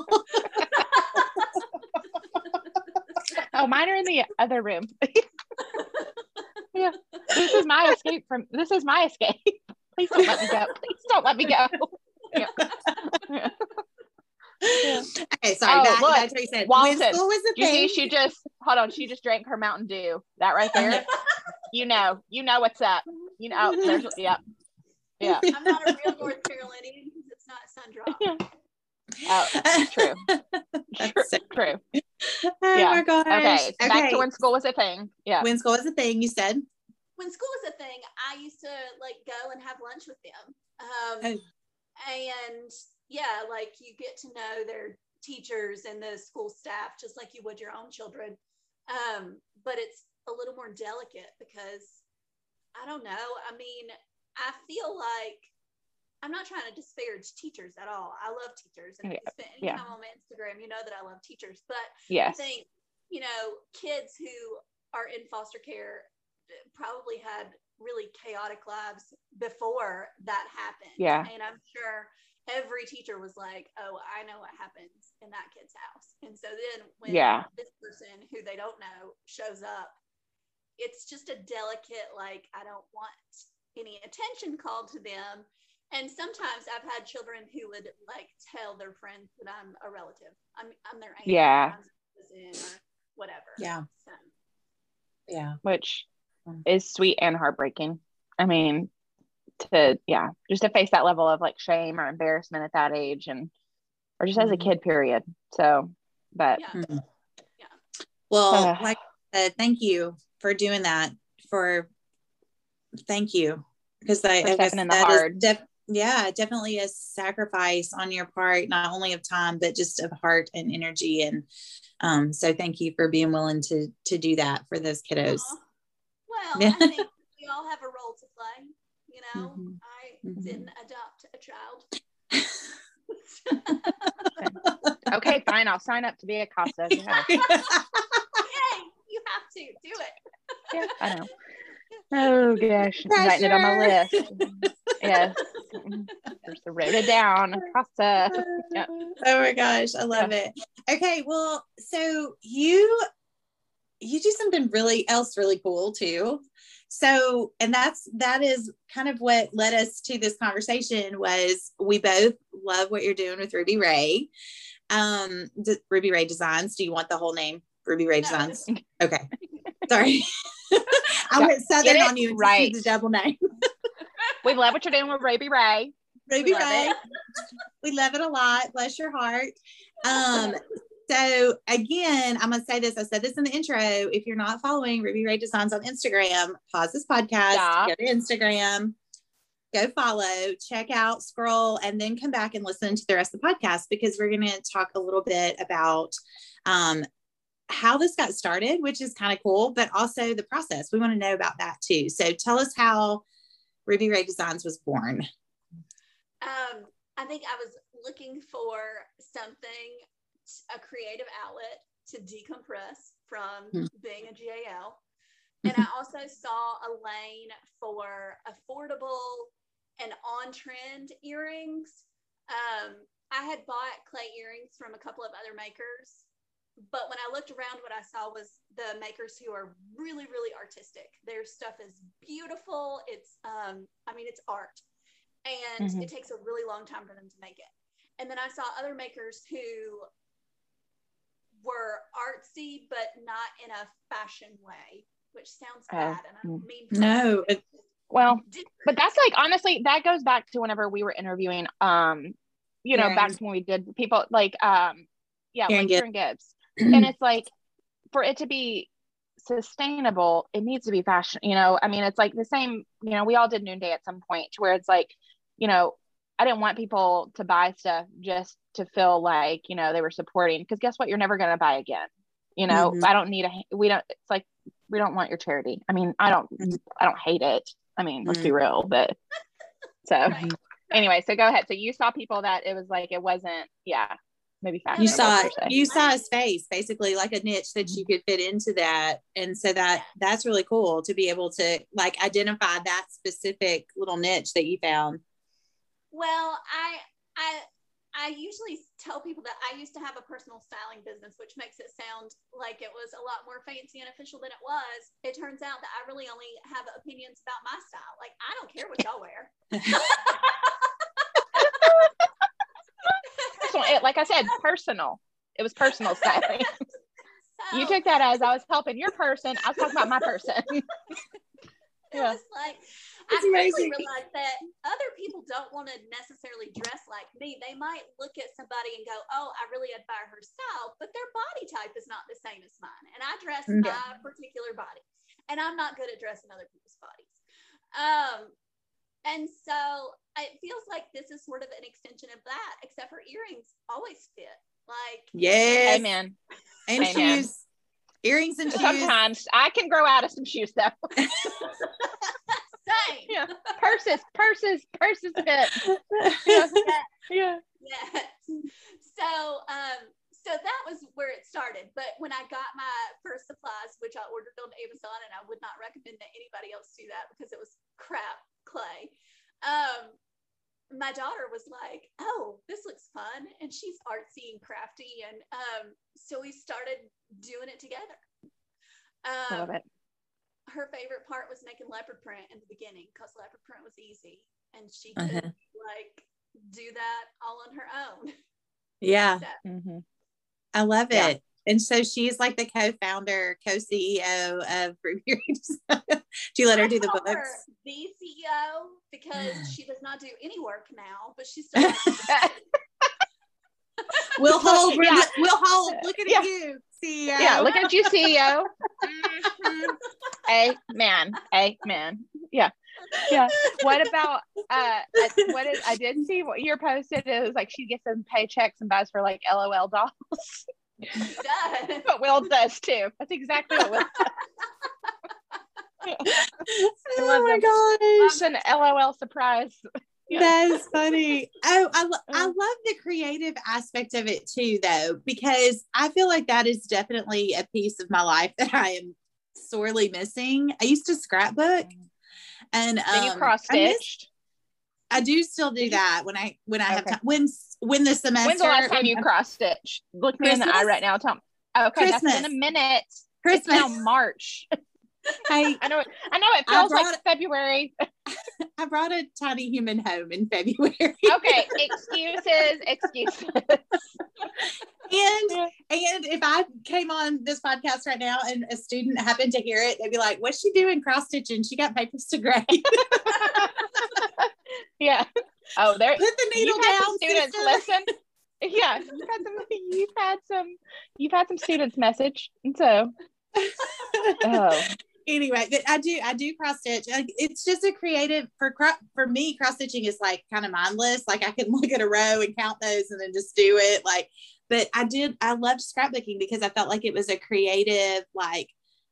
oh, mine are in the other room. yeah. This is my escape from. This is my escape. Please don't let me go. Please don't let me go. Yeah. Okay, sorry. Oh, back, look, back to what you said. Walton, was a you thing. See, she just hold on. She just drank her Mountain Dew. That right there. you know. You know what's up. You know. There's, yeah. Yeah. I'm not a real North Carolinian it's not sun drop. Yeah. Oh, true. true. So true. Oh yeah. my gosh. Okay. okay. Back to when school was a thing. Yeah. When school was a thing, you said when school was a thing, I used to like go and have lunch with them. Um, oh. And yeah, like you get to know their teachers and the school staff just like you would your own children. Um, but it's a little more delicate because I don't know. I mean, I feel like I'm not trying to disparage teachers at all. I love teachers, and yeah. anytime yeah. I'm on my Instagram, you know that I love teachers. But yes. I think you know kids who are in foster care probably had really chaotic lives before that happened. Yeah. And I'm sure every teacher was like, oh, I know what happens in that kid's house. And so then when yeah. this person who they don't know shows up, it's just a delicate, like, I don't want any attention called to them. And sometimes I've had children who would like tell their friends that I'm a relative. I'm, I'm their aunt. Yeah. Or whatever. Yeah. So. Yeah. Which is sweet and heartbreaking. I mean, to yeah, just to face that level of like shame or embarrassment at that age and or just as a mm-hmm. kid, period. So, but yeah. Mm-hmm. yeah. Well, uh, like I said, thank you for doing that. For thank you because I, I guess in the hard. Def- yeah, definitely a sacrifice on your part, not only of time but just of heart and energy. And um, so, thank you for being willing to to do that for those kiddos. Aww. Well, I think we all have a role to play. You know, mm-hmm. I mm-hmm. didn't adopt a child. okay. okay. fine. I'll sign up to be a CASA. Yeah. Yay, you have to do it. yeah, I know. Oh gosh, Pressure. writing it on my list. Yes, just wrote it down. CASA. Yep. Oh my gosh, I love yeah. it. Okay, well, so you you do something really else really cool too so and that's that is kind of what led us to this conversation was we both love what you're doing with ruby ray um ruby ray designs do you want the whole name ruby ray designs okay sorry i went southern on you right the double name we love what you're doing with ruby ray ruby we ray we love it a lot bless your heart um So again, I'm gonna say this. I said this in the intro. If you're not following Ruby Ray Designs on Instagram, pause this podcast, Stop. go to Instagram, go follow, check out, scroll, and then come back and listen to the rest of the podcast because we're gonna talk a little bit about um, how this got started, which is kind of cool, but also the process. We want to know about that too. So tell us how Ruby Ray Designs was born. Um, I think I was looking for something, a creative outlet to decompress from mm. being a GAL. And I also saw a lane for affordable and on trend earrings. Um, I had bought clay earrings from a couple of other makers but when I looked around, what I saw was the makers who are really, really artistic. Their stuff is beautiful. It's, um, I mean, it's art, and mm-hmm. it takes a really long time for them to make it. And then I saw other makers who were artsy, but not in a fashion way, which sounds oh, bad. And I mm. mean, no. It, well, but that's like honestly, that goes back to whenever we were interviewing, um, you know, back when we did people like, um, yeah, Karen like Gibbs. Karen Gibbs and it's like for it to be sustainable, it needs to be fashion. You know, I mean, it's like the same. You know, we all did noonday at some point, where it's like, you know, I didn't want people to buy stuff just to feel like you know they were supporting. Because guess what? You're never going to buy again. You know, mm-hmm. I don't need a. We don't. It's like we don't want your charity. I mean, I don't. Mm-hmm. I don't hate it. I mean, let's mm-hmm. be real, but so. Anyway, so go ahead. So you saw people that it was like it wasn't, yeah, maybe fashion. You saw you saw a space, basically like a niche that you could fit into that, and so that that's really cool to be able to like identify that specific little niche that you found. Well, I I I usually tell people that I used to have a personal styling business, which makes it sound like it was a lot more fancy and official than it was. It turns out that I really only have opinions about my style. Like I don't care what y'all wear. personal. It, like I said, personal. It was personal styling. So, you took that as I was helping your person. I was talking about my person. yeah. It was like I quickly realized that other people don't want to necessarily dress like me. They might look at somebody and go, "Oh, I really admire her style," but their body type is not the same as mine, and I dress yeah. my particular body, and I'm not good at dressing other people's bodies. Um, and so it feels like this is sort of an extension of that, except for earrings always fit. Like, yes. Amen. And Amen. shoes. Earrings and shoes. Sometimes I can grow out of some shoes though. Same. Yeah. Purses, purses, purses fit. yeah. yeah. yeah. So, um, so that was where it started. But when I got my first supplies, which I ordered on Amazon, and I would not recommend that anybody else do that because it was crap clay. Um, my daughter was like, "Oh, this looks fun," and she's artsy and crafty, and um, so we started doing it together. Um, love it. Her favorite part was making leopard print in the beginning because leopard print was easy, and she could uh-huh. like do that all on her own. Yeah, so. mm-hmm. I love it. Yeah. And so she's like the co-founder, co-CEO of Ruby Do you let her do the books? Her the CEO because she does not do any work now, but she's still. we'll hold. Yeah. We'll hold. Look at yeah. you, CEO. Yeah, look at you, CEO. mm-hmm. Amen. Amen. Yeah. Yeah. What about uh what is I didn't see what you posted it was like she gets some paychecks and buys for like LOL dolls does. what Will does too. That's exactly what Will does. Oh my gosh. an LOL surprise. Yeah. That is funny. Oh, I, I love the creative aspect of it too, though, because I feel like that is definitely a piece of my life that I am sorely missing. I used to scrapbook and um, you cross stitched. I do still do that when I when I okay. have time. When when the semester. When's the last time you cross stitch? Look me in the eye right now. Tom. Okay, Christmas. that's in a minute. Christmas. It's now March. I, I know. I know it feels like February. I brought a tiny human home in February. okay, excuses, excuses. and and if I came on this podcast right now and a student happened to hear it, they'd be like, "What's she doing cross stitching? She got papers to grade." yeah. Oh, there. Put the needle down. Students, sister. listen. yeah, you've had some. You've had some. You've had some students message, and so. oh. Anyway, but I do I do cross stitch. It's just a creative for for me. Cross stitching is like kind of mindless. Like I can look at a row and count those and then just do it. Like, but I did I loved scrapbooking because I felt like it was a creative like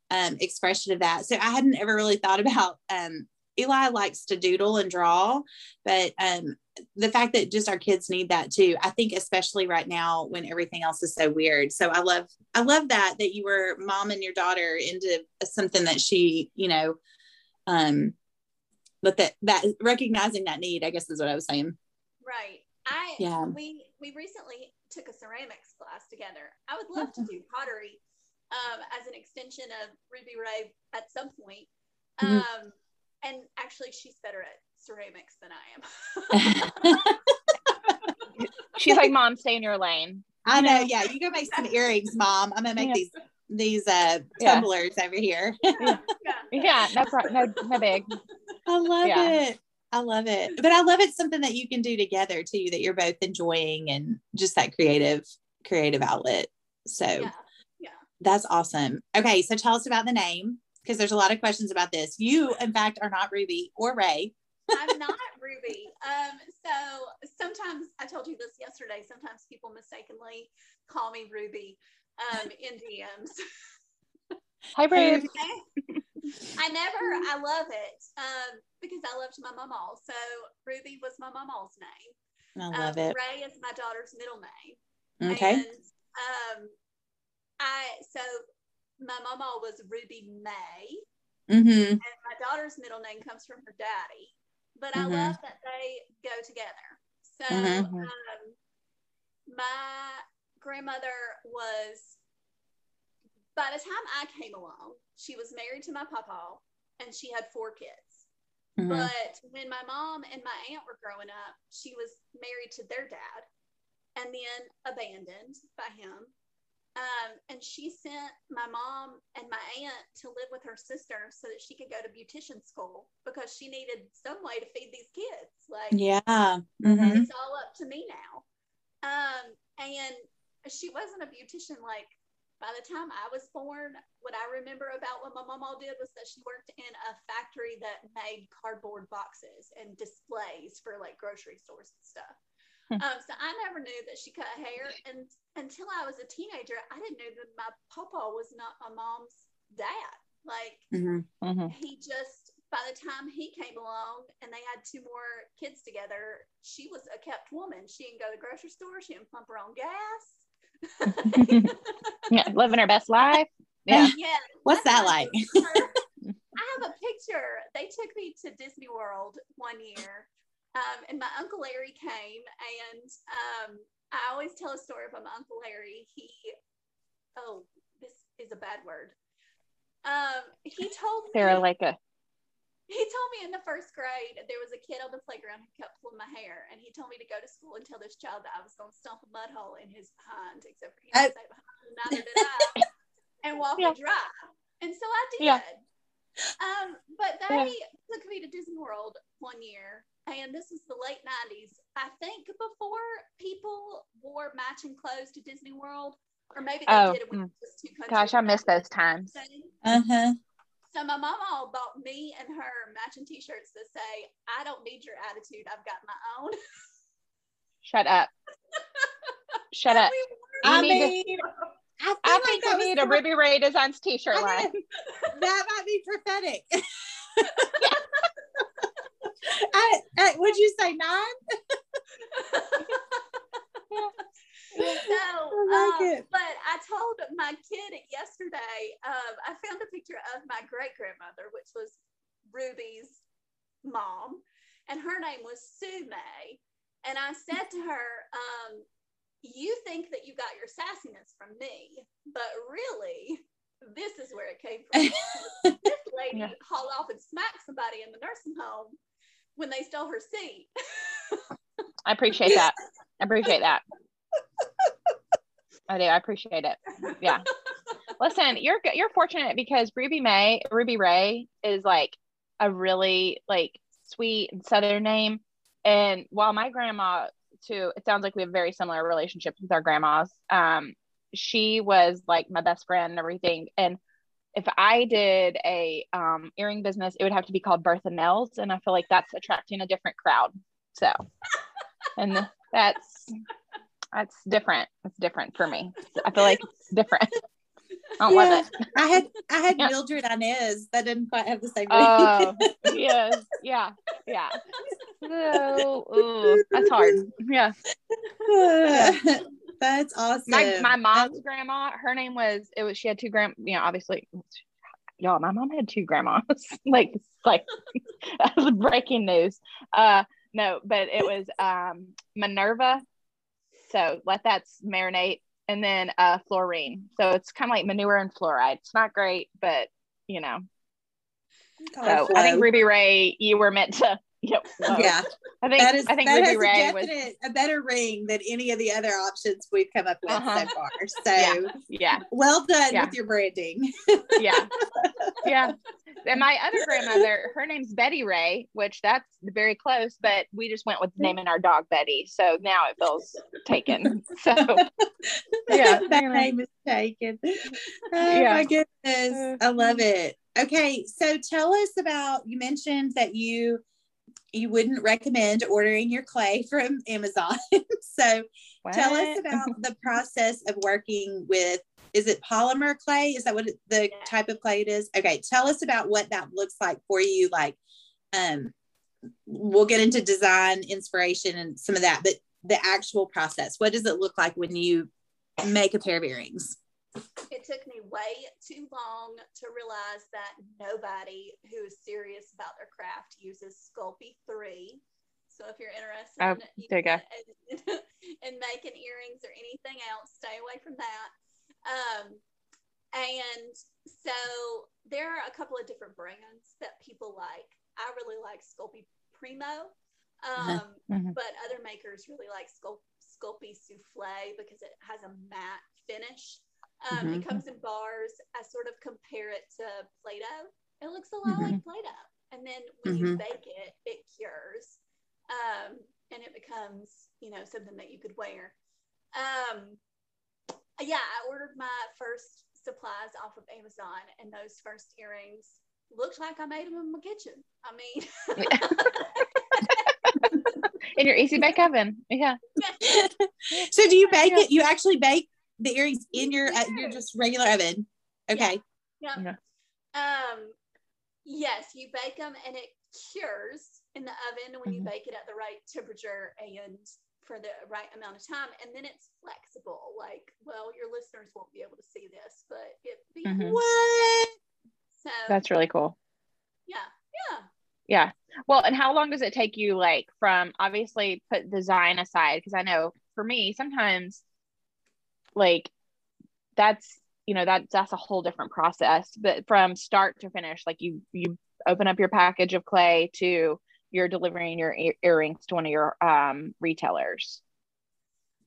um, expression of that. So I hadn't ever really thought about um, Eli likes to doodle and draw, but um, the fact that just our kids need that too. I think especially right now when everything else is so weird. So I love I love that that you were mom and your daughter into something that she you know, um, but that that recognizing that need, I guess is what I was saying. Right. I yeah. We we recently took a ceramics class together. I would love to do pottery um, as an extension of Ruby Ray at some point. Mm-hmm. And actually, she's better at ceramics than I am. she's like, "Mom, stay in your lane." I know. Yeah, you go make some earrings, Mom. I'm gonna make yeah. these these uh tumblers yeah. over here. yeah. yeah, no, no, no big. I love yeah. it. I love it. But I love it's something that you can do together too, that you're both enjoying and just that creative, creative outlet. So yeah, yeah. that's awesome. Okay. So tell us about the name because there's a lot of questions about this. You, in fact, are not Ruby or Ray. I'm not Ruby. Um, so sometimes I told you this yesterday. Sometimes people mistakenly call me Ruby um, in DMs. Hi, Ruby. I never. I love it um, because I loved my mom. all. So Ruby was my mom's name. I love um, it. Ray is my daughter's middle name. Okay. And, um, I so my mama was Ruby May. Mm-hmm. And my daughter's middle name comes from her daddy. But I mm-hmm. love that they go together. So mm-hmm. um, my grandmother was, by the time I came along, she was married to my papa and she had four kids. Mm-hmm. But when my mom and my aunt were growing up, she was married to their dad and then abandoned by him um, and she sent my mom and my aunt to live with her sister so that she could go to beautician school because she needed some way to feed these kids. Like, yeah, mm-hmm. it's all up to me now. Um, and she wasn't a beautician. Like, by the time I was born, what I remember about what my mom all did was that she worked in a factory that made cardboard boxes and displays for like grocery stores and stuff. Um, so I never knew that she cut hair, and until I was a teenager, I didn't know that my papa was not my mom's dad. Like mm-hmm. Mm-hmm. he just by the time he came along and they had two more kids together, she was a kept woman. She didn't go to the grocery store. She didn't pump her own gas. yeah, living her best life. Yeah. yeah. What's that like? I have a picture. They took me to Disney World one year um, and my Uncle Larry came, and um, I always tell a story about my Uncle Larry. He, oh, this is a bad word. Um, he told me. Sarah, like a. He told me in the first grade there was a kid on the playground who kept pulling my hair, and he told me to go to school and tell this child that I was going to stomp a mud hole in his behind, except for he didn't say behind, neither did I, and walk yeah. it dry. And so I did. Yeah. Um, but they yeah. took me to Disney World one year and this is the late 90s. I think before people wore matching clothes to Disney World, or maybe they oh, did it with mm. just two countries. Gosh, I miss those times. Uh-huh. So my mom all bought me and her matching t-shirts that say, I don't need your attitude, I've got my own. Shut up. Shut up. I mean, to, I, I like think we need a Ruby Ray Designs t-shirt I line. Mean, that might be prophetic. yeah. I, I, would you say nine? so, um, but I told my kid yesterday, um, I found a picture of my great grandmother, which was Ruby's mom, and her name was Sue May. And I said to her, um, You think that you got your sassiness from me, but really, this is where it came from. this lady yeah. hauled off and smacked somebody in the nursing home when they stole her seat. I appreciate that. I appreciate that. I do. I appreciate it. Yeah. Listen, you're you're fortunate because Ruby May, Ruby Ray is like a really like sweet and southern name. And while my grandma too, it sounds like we have very similar relationships with our grandmas. Um, she was like my best friend and everything. And if I did a um, earring business, it would have to be called Bertha Nels, and I feel like that's attracting a different crowd. So, and that's that's different. It's different for me. I feel like it's different. I don't yeah, love it. I had I had yeah. Mildred Inez that didn't quite have the same. Oh, uh, yes, yeah, yeah. So, ooh, that's hard. Yeah. yeah. That's awesome. My, my mom's grandma, her name was it was she had two grand, you know, obviously y'all, my mom had two grandmas. like like that was breaking news. Uh no, but it was um Minerva. So let that marinate and then uh fluorine. So it's kind of like manure and fluoride. It's not great, but you know. So I think Ruby Ray, you were meant to Yep. yeah. I think that is, I think that Ruby a, definite, was a better ring than any of the other options we've come up with uh-huh. so far. So yeah. yeah. Well done yeah. with your branding. yeah. Yeah. And my other grandmother, her name's Betty Ray, which that's very close, but we just went with naming our dog Betty. So now it feels taken. So yeah. that name is taken. Oh yeah. my goodness. I love it. Okay. So tell us about you mentioned that you you wouldn't recommend ordering your clay from Amazon. so what? tell us about the process of working with is it polymer clay? Is that what it, the yeah. type of clay it is? Okay, tell us about what that looks like for you. Like, um, we'll get into design, inspiration, and some of that, but the actual process. What does it look like when you make a pair of earrings? It took me way too long to realize that nobody who is serious about their craft uses Sculpey 3. So if you're interested oh, in, there you go. in making earrings or anything else, stay away from that. Um, and so there are a couple of different brands that people like. I really like Sculpey Premo, uh-huh. um, mm-hmm. but other makers really like Sculpey Souffle because it has a matte finish um, mm-hmm. It comes in bars. I sort of compare it to Play Doh. It looks a lot mm-hmm. like Play Doh. And then when mm-hmm. you bake it, it cures um, and it becomes, you know, something that you could wear. Um, yeah, I ordered my first supplies off of Amazon, and those first earrings looked like I made them in my kitchen. I mean, in your easy bake oven. Yeah. so do you bake it? You actually bake the earrings in your uh, your just regular oven. Okay. Yeah. yeah. Um. Yes, you bake them and it cures in the oven when you mm-hmm. bake it at the right temperature and for the right amount of time and then it's flexible like well your listeners won't be able to see this but it be mm-hmm. what so that's really cool yeah yeah yeah well and how long does it take you like from obviously put design aside because i know for me sometimes like that's you know that that's a whole different process. But from start to finish like you you open up your package of clay to you're delivering your ear- earrings to one of your um, retailers.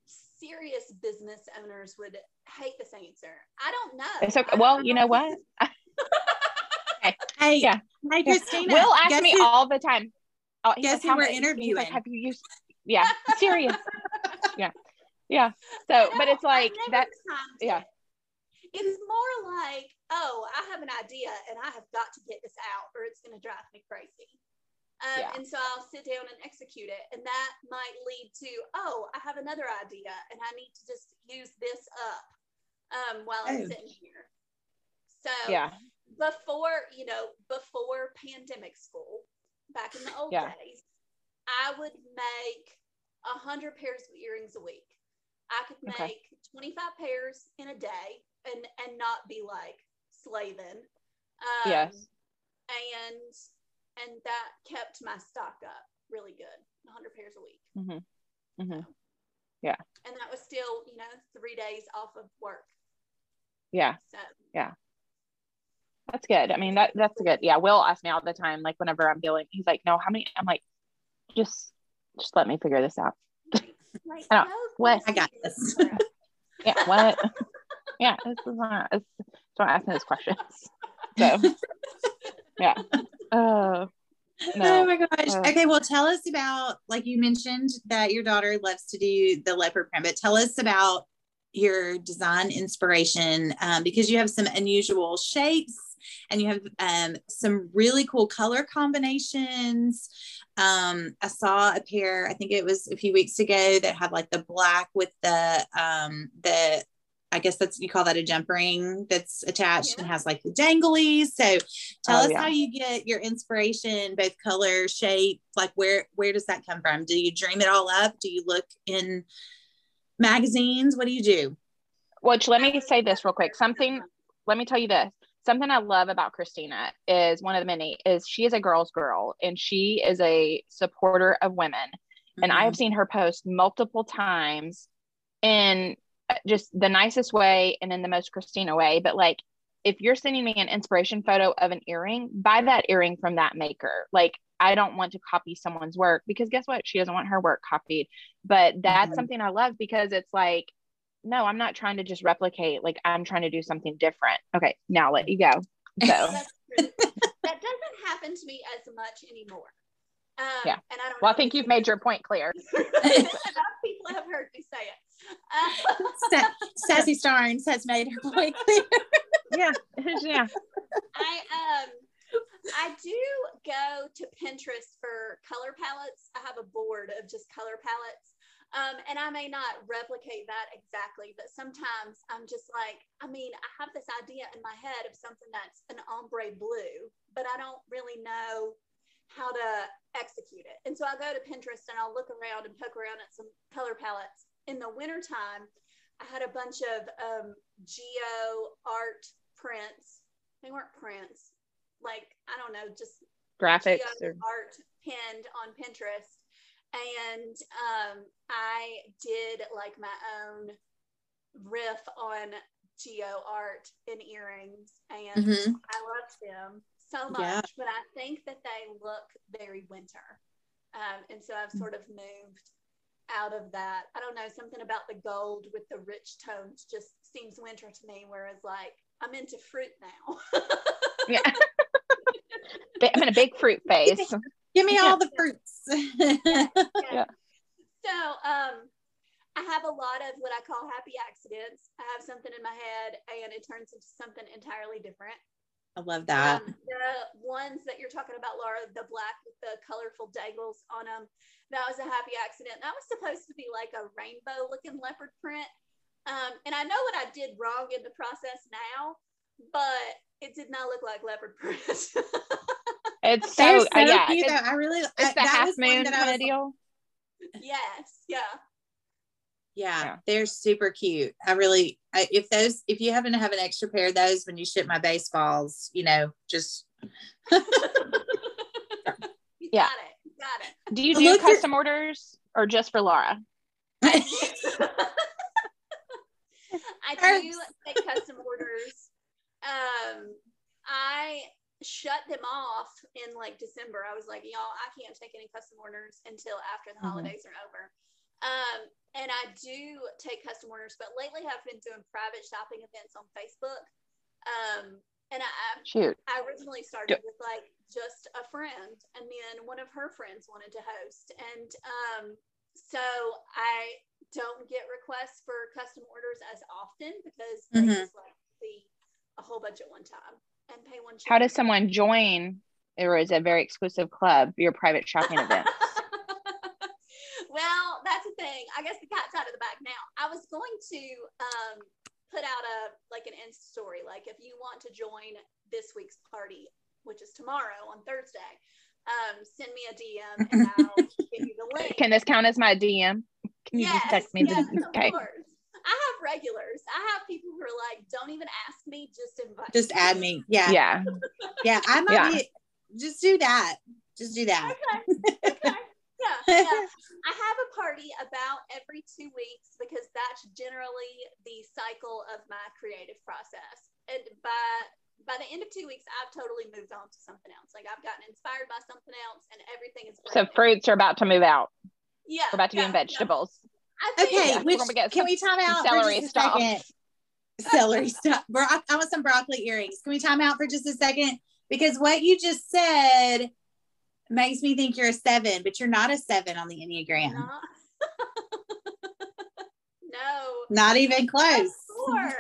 Serious business owners would hate this answer. I don't know. It's okay. Well you know. what? Okay. hey yeah. hey christina will ask me who, all the time. Oh, guess who we're interviewing? like, have you used? Yeah. Serious. Yeah yeah. So, but it's like that. Yeah. It's more like, oh, I have an idea and I have got to get this out or it's going to drive me crazy. Um, yeah. And so I'll sit down and execute it. And that might lead to, oh, I have another idea and I need to just use this up um, while I'm oh. sitting here. So, yeah. Before, you know, before pandemic school, back in the old yeah. days, I would make a hundred pairs of earrings a week. I could make okay. 25 pairs in a day and and not be like slaving. Um, yes. And and that kept my stock up really good, 100 pairs a week. Mm-hmm. Mm-hmm. So, yeah. And that was still, you know, three days off of work. Yeah. So. Yeah. That's good. I mean, that that's good. Yeah. Will ask me all the time, like whenever I'm dealing, he's like, no, how many? I'm like, just, just let me figure this out. Like, I what? I got this. yeah. What? yeah. This is not. It's, don't ask me those questions. So, yeah. Uh, No. Oh my gosh. Uh, okay, well, tell us about like you mentioned that your daughter loves to do the leopard print, but tell us about your design inspiration um, because you have some unusual shapes and you have um, some really cool color combinations. Um, I saw a pair, I think it was a few weeks ago, that had like the black with the um, the I guess that's you call that a jump ring that's attached yeah. and has like the danglies. So tell oh, us yeah. how you get your inspiration, both color, shape, like where where does that come from? Do you dream it all up? Do you look in magazines? What do you do? Which let me say this real quick. Something let me tell you this. Something I love about Christina is one of the many is she is a girl's girl and she is a supporter of women. Mm-hmm. And I have mm-hmm. seen her post multiple times in just the nicest way and in the most Christina way. But like, if you're sending me an inspiration photo of an earring, buy that earring from that maker. Like, I don't want to copy someone's work because guess what? She doesn't want her work copied. But that's mm-hmm. something I love because it's like, no, I'm not trying to just replicate. Like, I'm trying to do something different. Okay, now let you go. So that doesn't happen to me as much anymore. Um, yeah. And I don't well, I think you've made your point clear. Enough people have heard me say it. Uh, Sassy Starnes has made her point clear. yeah. Yeah. I um I do go to Pinterest for color palettes. I have a board of just color palettes. Um, and I may not replicate that exactly, but sometimes I'm just like, I mean, I have this idea in my head of something that's an ombre blue, but I don't really know how to execute it. And so I'll go to Pinterest and I'll look around and poke around at some color palettes. In the wintertime, I had a bunch of um, geo art prints. They weren't prints, like, I don't know, just graphics or art pinned on Pinterest. And um, I did like my own riff on geo art in earrings and mm-hmm. I loved them so much, yeah. but I think that they look very winter. Um, and so I've sort of moved out of that. I don't know, something about the gold with the rich tones just seems winter to me, whereas like I'm into fruit now. yeah. I'm in a big fruit phase. Give me all the fruits. yeah, yeah. yeah. So um, I have a lot of what I call happy accidents. I have something in my head and it turns into something entirely different. I love that. Um, the ones that you're talking about, Laura, the black with the colorful dangles on them, that was a happy accident. That was supposed to be like a rainbow looking leopard print. Um, and I know what I did wrong in the process now, but it did not look like leopard print. it's so, so uh, yeah, cute, it's, I really, it's I, the half moon kind of deal. Yes, yeah yeah, yeah, they're super cute. I really, I, if those, if you happen to have an extra pair of those when you ship my baseballs, you know, just. yeah. Got it. Got it. Do you do Look custom at- orders or just for Laura? I do take custom orders. Um, I shut them off in like December. I was like, y'all, I can't take any custom orders until after the mm-hmm. holidays are over. Um, and I do take custom orders, but lately I've been doing private shopping events on Facebook. Um, and I, I, I originally started with like just a friend, and then one of her friends wanted to host, and um, so I don't get requests for custom orders as often because mm-hmm. they just like see a whole bunch at one time and pay one. How does someone join? Or is a very exclusive club? Your private shopping event. well, that's the thing. I guess the cat's out of the bag now. I was going to um, put out a like an Insta story, like if you want to join this week's party, which is tomorrow on Thursday, um, send me a DM and I'll give you the link. Can this count as my DM? Can you yes, just text me? Yes, the, okay. Have regulars. I have people who are like, don't even ask me, just invite. Just me. add me. Yeah. Yeah. yeah. I might yeah. be, just do that. Just do that. Okay. okay. Yeah, yeah. I have a party about every two weeks because that's generally the cycle of my creative process. And by by the end of two weeks, I've totally moved on to something else. Like I've gotten inspired by something else, and everything is. So fruits are about to move out. Yeah, we're about to yeah, be in vegetables. Yeah. Okay, which, can we time out celery for just a second? celery stuff. Bro- I want some broccoli earrings. Can we time out for just a second? Because what you just said makes me think you're a seven, but you're not a seven on the Enneagram. No. Not even close. a four.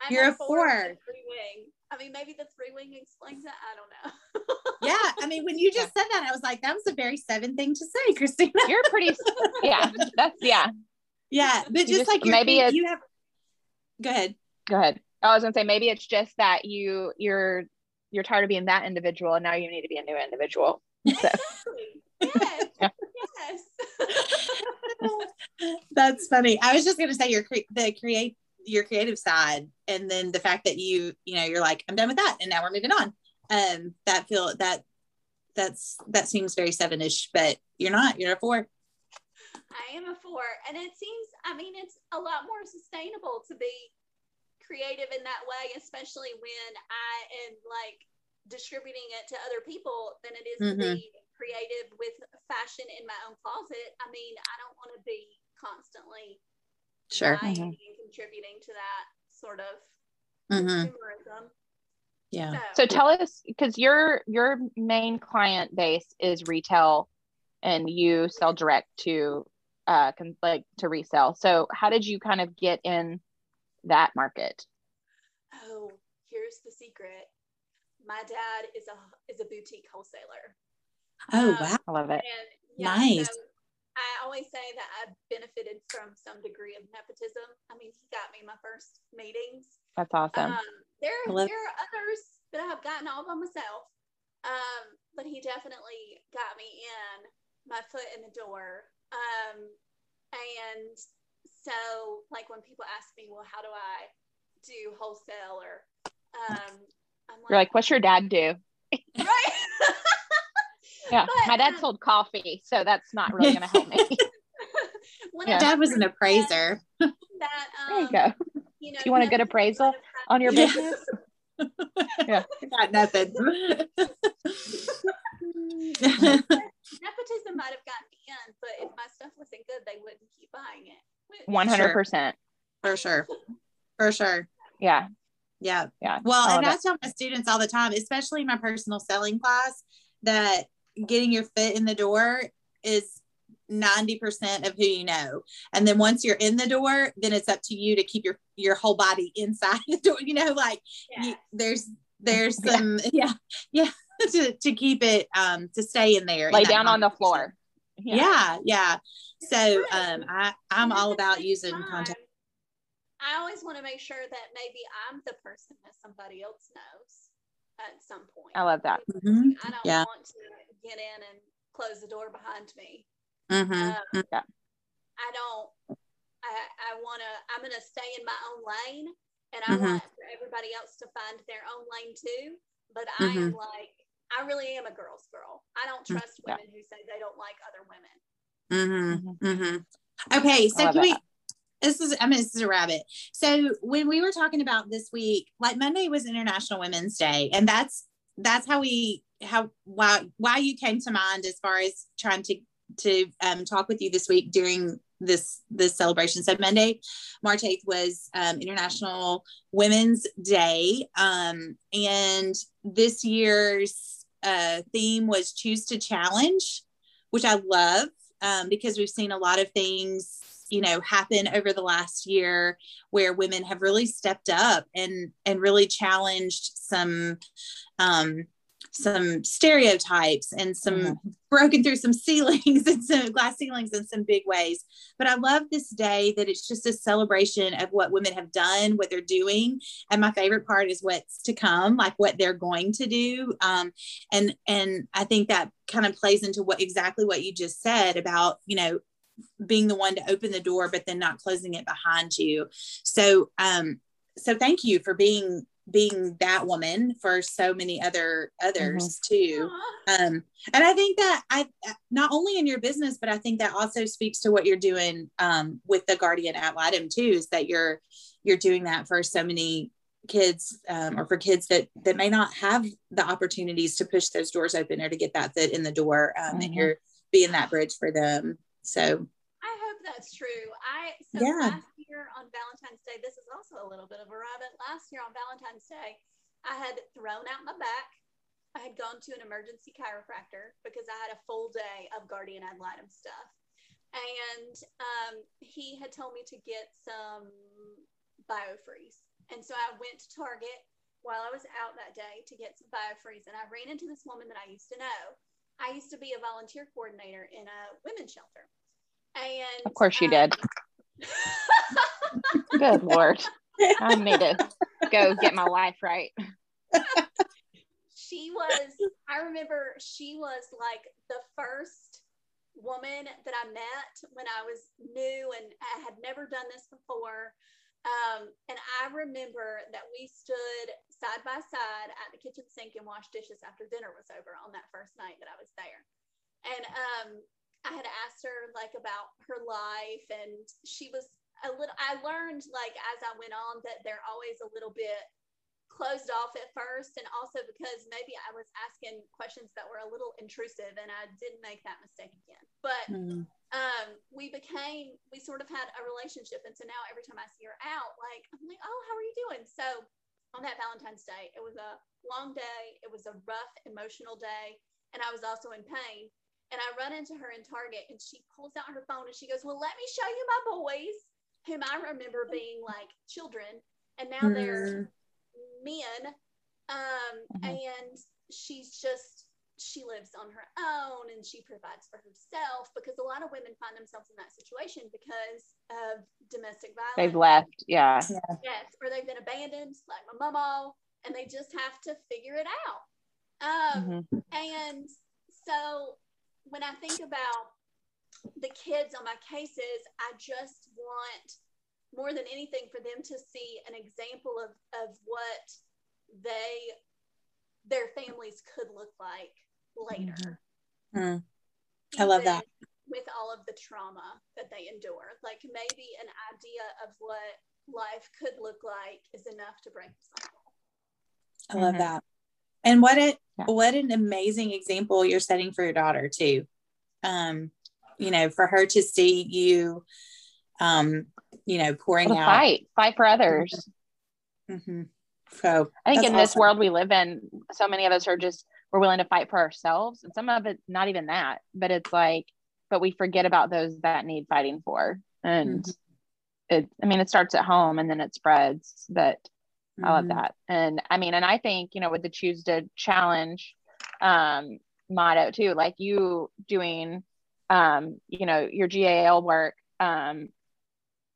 I'm You're a with four. Three wing. I mean, maybe the three wing explains it. I don't know. Yeah, I mean, when you just said that, I was like, that was a very seven thing to say, Christina. You're pretty. Yeah, that's yeah. Yeah, but just, just- like maybe you have. Go ahead. Go ahead. I was gonna say maybe it's just that you you're you're tired of being that individual and now you need to be a new individual. So. Yes. Yeah. Yes. That's funny. I was just gonna say your cre- the create your creative side, and then the fact that you you know you're like I'm done with that, and now we're moving on. Um, that feel that that's that seems very seven-ish, but you're not. You're a four. I am a four. And it seems, I mean, it's a lot more sustainable to be creative in that way, especially when I am like distributing it to other people than it is to Mhm. be creative with fashion in my own closet. I mean, I don't want to be constantly Sure. buying Mhm. and contributing to that sort of hmm consumerism. Yeah. so tell us because your your main client base is retail, and you sell direct to uh con- like to resell. So how did you kind of get in that market? Oh, here's the secret. My dad is a is a boutique wholesaler. Oh Um, wow. I love it. And yeah, Nice. so I always say that I benefited from some degree of nepotism. I mean, he got me my first meetings. That's awesome. Um, there, I love- there are others that I've gotten all by myself. Um, but he definitely got me in my foot in the door. Um, and so like when people ask me, well, how do I do wholesale or um I'm You're like, what's your dad do? right. Yeah, But, my dad um, sold coffee, so that's not really gonna help me. When Yeah. Dad was an appraiser. That, um, There you go. You, know, You want a good appraisal might on your business? Yeah. business? Got nothing. 100%. Sure. For sure. For sure. Yeah. Yeah. Yeah. Well, and I tell my students all the time, especially my personal selling class, that getting your foot in the door is 90% of who you know. And then once you're in the door, then it's up to you to keep your your whole body inside the door, you know, like yeah. you, there's there's some yeah. Yeah. yeah to, to keep it um to stay in there. Lay down on the floor. Yeah, yeah. So um I I'm all about using time, contact. I always want to make sure that maybe I'm the person that somebody else knows at some point. I love that. Mhm, I don't Yeah. want to get in and close the door behind me. mhm, Um, Yeah. I don't. I I want to. I'm gonna stay in my own lane, and I Mhm. want for everybody else to find their own lane too. But I am like, I really am a girl's girl. I don't Mm, trust yeah. women who say they don't like other women. Mm-hmm. Mm-hmm. Okay, so love can we? that. This is I mean this is a rabbit. So when we were talking about this week, like Monday was International Women's Day, and that's that's how we how why why you came to mind as far as trying to to um, talk with you this week during this this celebration. So Monday, March eighth was um, International Women's Day, um, and this year's uh, theme was choose to challenge, which I love um, because we've seen a lot of things you know happen over the last year where women have really stepped up and and really challenged some um some stereotypes and some Mhm. broken through some ceilings and some glass ceilings in some big ways. But i love this day that it's just a celebration of what women have done what they're doing. And my favorite part is what's to come like what they're going to do. Um, and and i think that kind of plays into what exactly what you just said about you know being the one to open the door but then not closing it behind you. So um so thank you for being being that woman for so many other others too um and i think that i not only in your business but i think that also speaks to what you're doing um with the guardian ad litem too is that you're you're doing that for so many kids um, or for kids that that may not have the opportunities to push those doors open or to get that foot in the door um, and Mhm. you're being that bridge for them so I hope that's true. I so Yeah. Year on Valentine's Day, this is also a little bit of a rabbit. Last year on Valentine's Day, I had thrown out my back I had gone to an emergency chiropractor because I had a full day of guardian ad litem stuff. And um, he had told me to get some biofreeze. And so I went to Target while I was out that day to get some biofreeze. And I ran into this woman that I used to know. I used to be a volunteer coordinator in a women's shelter. And of course you um, did. Good Lord. I need to go get my life right. she was, I remember she was like the first woman that I met when I was new and I had never done this before. Um, and I remember that we stood side by side at the kitchen sink and washed dishes after dinner was over on that first night that I was there. And um, I had asked her like about her life, and she was a little. I learned like as I went on that they're always a little bit closed off at first and also because maybe I was asking questions that were a little intrusive and I didn't make that mistake again. But mm. um, we became, we sort of had a relationship. And so now every time I see her out, like, I'm like, oh, how are you doing? So on that Valentine's Day, it was a long day, it was a rough emotional day, and I was also in pain. And I run into her in Target and she pulls out her phone and she goes, Well, let me show you my boys, whom I remember being like children. And now mm. they're men. Um, mm-hmm. And she's just, she lives on her own and she provides for herself because a lot of women find themselves in that situation because of domestic violence. They've left, yeah. Yes, or they've been abandoned, like my mama, and they just have to figure it out. Um, mm-hmm. And so when I think about the kids on my cases, I just want more than anything for them to see an example of, of what they their families could look like later. Mm-hmm. I love that. With all of the trauma that they endure, like maybe an idea of what life could look like is enough to break the cycle. I love mm-hmm. that. And what it yeah. what an amazing example you're setting for your daughter too. Um, you know, for her to see you um, you know, pouring out fight, fight for others. Mm-hmm. So I think in awesome. this world we live in, so many of us are just we're willing to fight for ourselves, and some of it not even that, but it's like, but we forget about those that need fighting for, and mm-hmm. it. I mean, it starts at home and then it spreads. But mm-hmm. I love mm-hmm. that, and I mean, and I think you know with the choose to challenge um, motto too, like you doing, um, you know, your GAL work. Um,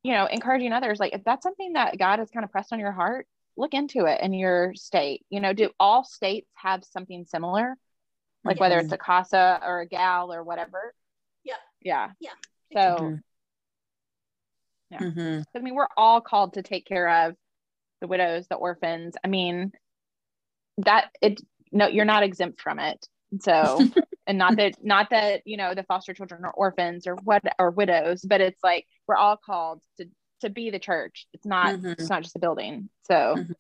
you know, encouraging others, like if that's something that God has kind of pressed on your heart, look into it in your state. You know, do all states have something similar? Like whether it's a CASA or a GAL or whatever. Yeah. Yeah. Yeah. So mm-hmm. yeah. Mm-hmm. I mean, we're all called to take care of the widows, the orphans. I mean, that it no, you're not exempt from it. So and not that not that, you know, the foster children are orphans or what or widows, but it's like we're all called to to be the church. It's not mm-hmm. it's not just a building. So mm-hmm.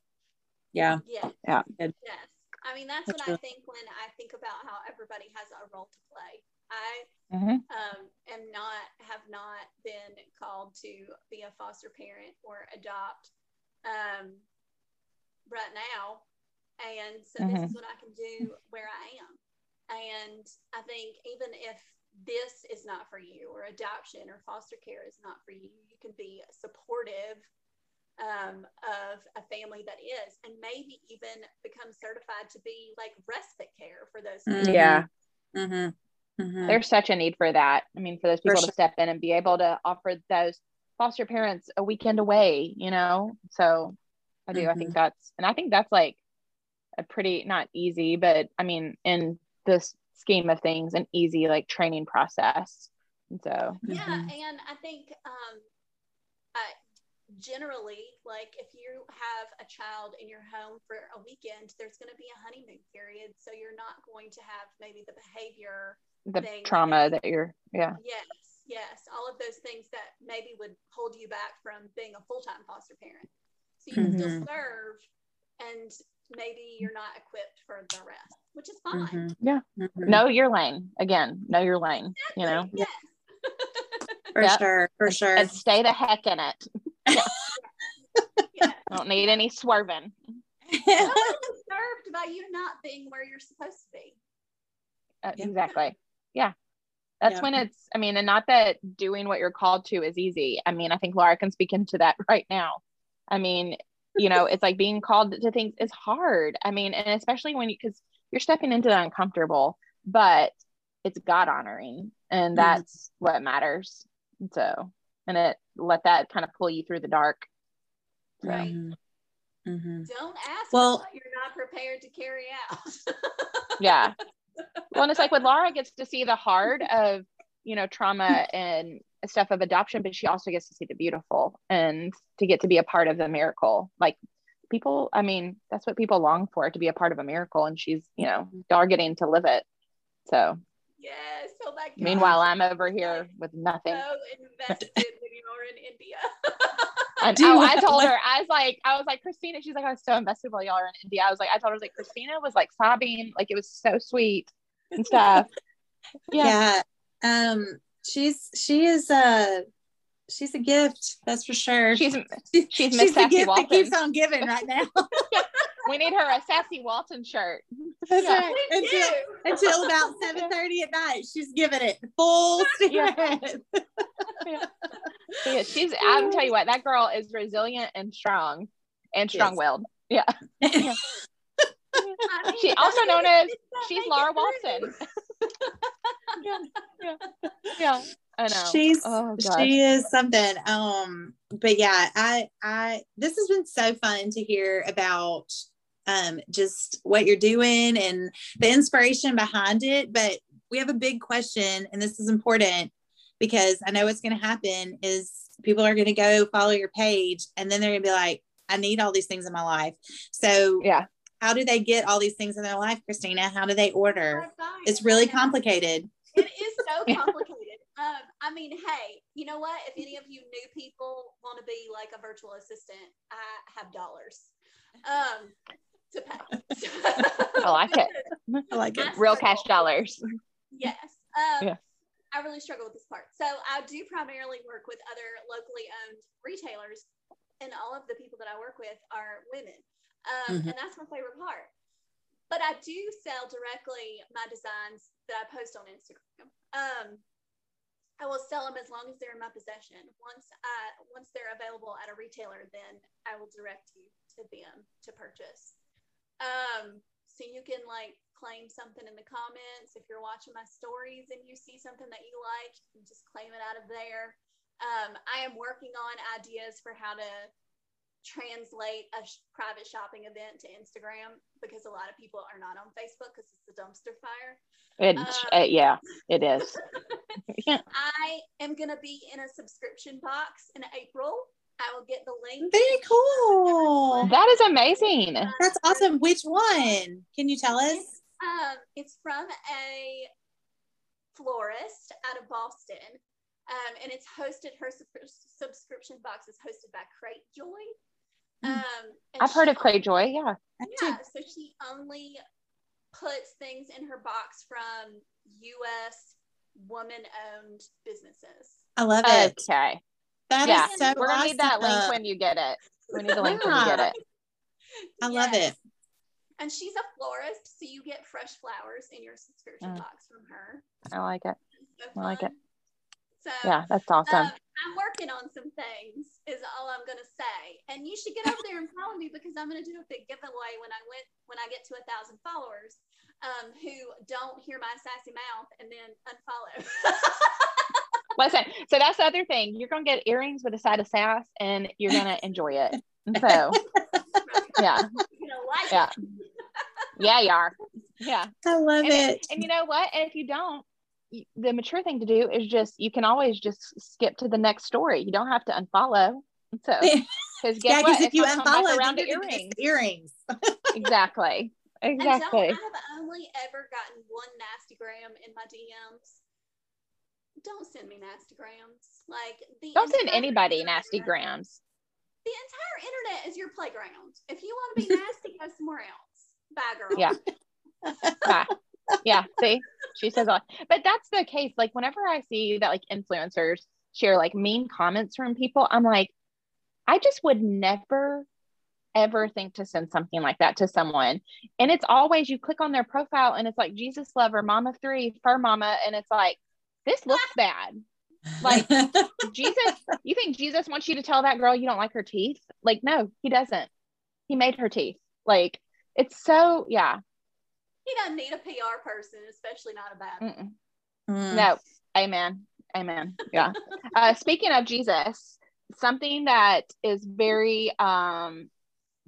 yeah. Yeah. Yeah. Yes. I mean that's, that's what I think when I think about how everybody has a role to play. I mm-hmm. um, am not have not been called to be a foster parent or adopt um, right now, and so this is mm-hmm. what I can do where I am. And I think even if this is not for you or adoption or foster care is not for you you can be supportive um, of a family that is and maybe even become certified to be like respite care for those mm-hmm. yeah mm-hmm. Mm-hmm. there's such a need for that i mean for those people for to step in and be able to offer those foster parents a weekend away you know so i do i think mm-hmm. that's and i think that's like a pretty not easy but i mean in this scheme of things an easy like training process and so yeah mm-hmm. and i think um I, generally like if you have a child in your home for a weekend there's going to be a honeymoon period so you're not going to have maybe the behavior the trauma that, that you're yeah yes yes all of those things that maybe would hold you back from being a full-time foster parent so you can mm-hmm. still serve and maybe you're not equipped for the rest, which is fine. Mm-hmm. Yeah. Mm-hmm. Know your lane. Again, know your lane. Exactly. You know? Yes. for yep. sure. For sure. And stay the heck in it. yeah. Don't need any swerving. deserved about you not being where you're supposed to be. Uh, yeah. Exactly. Yeah. That's yeah. when it's, I mean, and not that doing what you're called to is easy. I mean, I think Laura can speak into that right now. I mean, you know, it's like being called to things is hard. I mean, and especially when you, because you're stepping into the uncomfortable, but it's God honoring and mm-hmm. that's mm-hmm. what matters. So, and it let that kind of pull you through the dark. Right. Mm-hmm. Mm-hmm. Don't ask well, you're not prepared to carry out. yeah. Well, and it's like with Laura gets to see the hard of, you know, trauma and stuff of adoption, but she also gets to see the beautiful and to get to be a part of the miracle. Like people, I mean, that's what people long for to be a part of a miracle. And she's, you know, mm-hmm. y'all to live it. So Yes. Oh my God. Meanwhile, I'm over here with nothing. So invested when you're in India. and, oh, I told her, I was like, I was like, Christina, she's like, I was so invested while y'all are in India. I was like, I told her, I was like, Christina was like sobbing, like it was so sweet and stuff. Yeah. yeah. Um, she's, she is, uh, she's a gift. That's for sure. She's, she's, she's Miss Sassy gift Walton. that keeps on giving right now. we need her a sassy Walton shirt. That's yeah. right. Until, until about seven thirty at night, she's giving it full steam yeah. yeah. yeah. She's. I'm tell you what, that girl is resilient and strong, and strong-willed. Yeah. yeah. I mean, she also known as she's Laura Walton. yeah, yeah, yeah. I know. She's oh, she is something. Um, but yeah, I I this has been so fun to hear about um, just what you're doing and the inspiration behind it. But we have a big question, and this is important because I know what's going to happen is people are going to go follow your page, and then they're going to be like, I need all these things in my life. So, yeah. How do they get all these things in their life, Christina? How do they order? It's really complicated. It is so complicated. Um, I mean, hey, you know what? If any of you new people want to be like a virtual assistant, I have dollars. Um, to pay. I like it. I like it. Real cash dollars. Yes. Um, yeah. I really struggle with this part. So I do primarily work with other locally owned retailers, and all of the people that I work with are women. Um, mm-hmm. And that's my favorite part. But I do sell directly my designs that I post on Instagram. Um, I will sell them as long as they're in my possession. Once I once they're available at a retailer, then I will direct you to them to purchase. Um, so you can like claim something in the comments. If you're watching my stories and you see something that you like, you can just claim it out of there. Um, I am working on ideas for how to translate a sh- private shopping event to Instagram because a lot of people are not on Facebook because it's a dumpster fire. It, um, uh, yeah, it is. I am going to be in a subscription box in April I will get the link. Very cool. That is amazing. That's awesome. Which one? Can you tell us? It's, um, it's from a florist out of Boston. Um, and it's hosted, her subscription box is hosted by Crate Joy. Hmm. Um, I've heard of Cratejoy, yeah. Yeah, so she only puts things in her box from US woman owned businesses. I love it. Okay. That yeah. So We're gonna awesome. need that link when you get it. We need the link when you get it. I yes. love it. And she's a florist, so you get fresh flowers in your subscription mm. box from her. I like it. So I like it. So yeah, that's awesome. Um, I'm working on some things, is all I'm gonna say. And you should get over there and follow me because I'm gonna do a big giveaway when I went when I get to a thousand followers, um, who don't hear my sassy mouth and then unfollow. Listen, so that's the other thing. You're gonna get earrings with a side of sass, and you're gonna enjoy it. So, yeah, like yeah, yeah, you are. Yeah, I love and, it. And you know what? And if you don't, the mature thing to do is just you can always just skip to the next story. You don't have to unfollow. So, because yeah, because if you unfollow, around to earrings, earrings. exactly. Exactly. And so I have only ever gotten one nasty gram in my DMs don't send me nasty grams. Like the don't send anybody nasty grams. The entire internet is your playground. If you want to be nasty, go somewhere else. Bye, girl. Yeah. Bye. Yeah. See, she says, all. but that's the case. Like whenever I see that like influencers share like mean comments from people, I'm like, I just would never ever think to send something like that to someone. And it's always you click on their profile and it's like Jesus lover, mama three, fur mama. And it's like, this looks bad. Like Jesus, you think Jesus wants you to tell that girl you don't like her teeth? Like, no, he doesn't. He made her teeth. Like, it's so, yeah. He doesn't need a PR person, especially not a bad mm. No, amen. Amen. Yeah. uh, speaking of Jesus, something that is very um,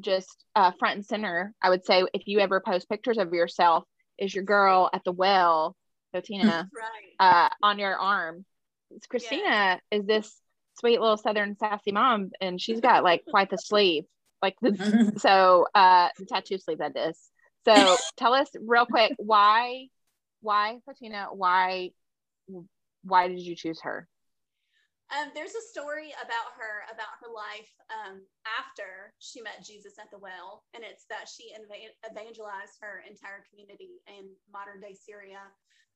just uh, front and center, I would say, if you ever post pictures of yourself, is your girl at the well, Tina, right. uh, on your arm. Christina yeah. is this sweet little southern sassy mom, and she's got like quite the sleeve, like the so uh, the tattoo sleeve that is. So tell us real quick why, why Photina, why, why did you choose her? Um, there's a story about her, about her life um, after she met Jesus at the well, and it's that she evangelized her entire community in modern day Syria,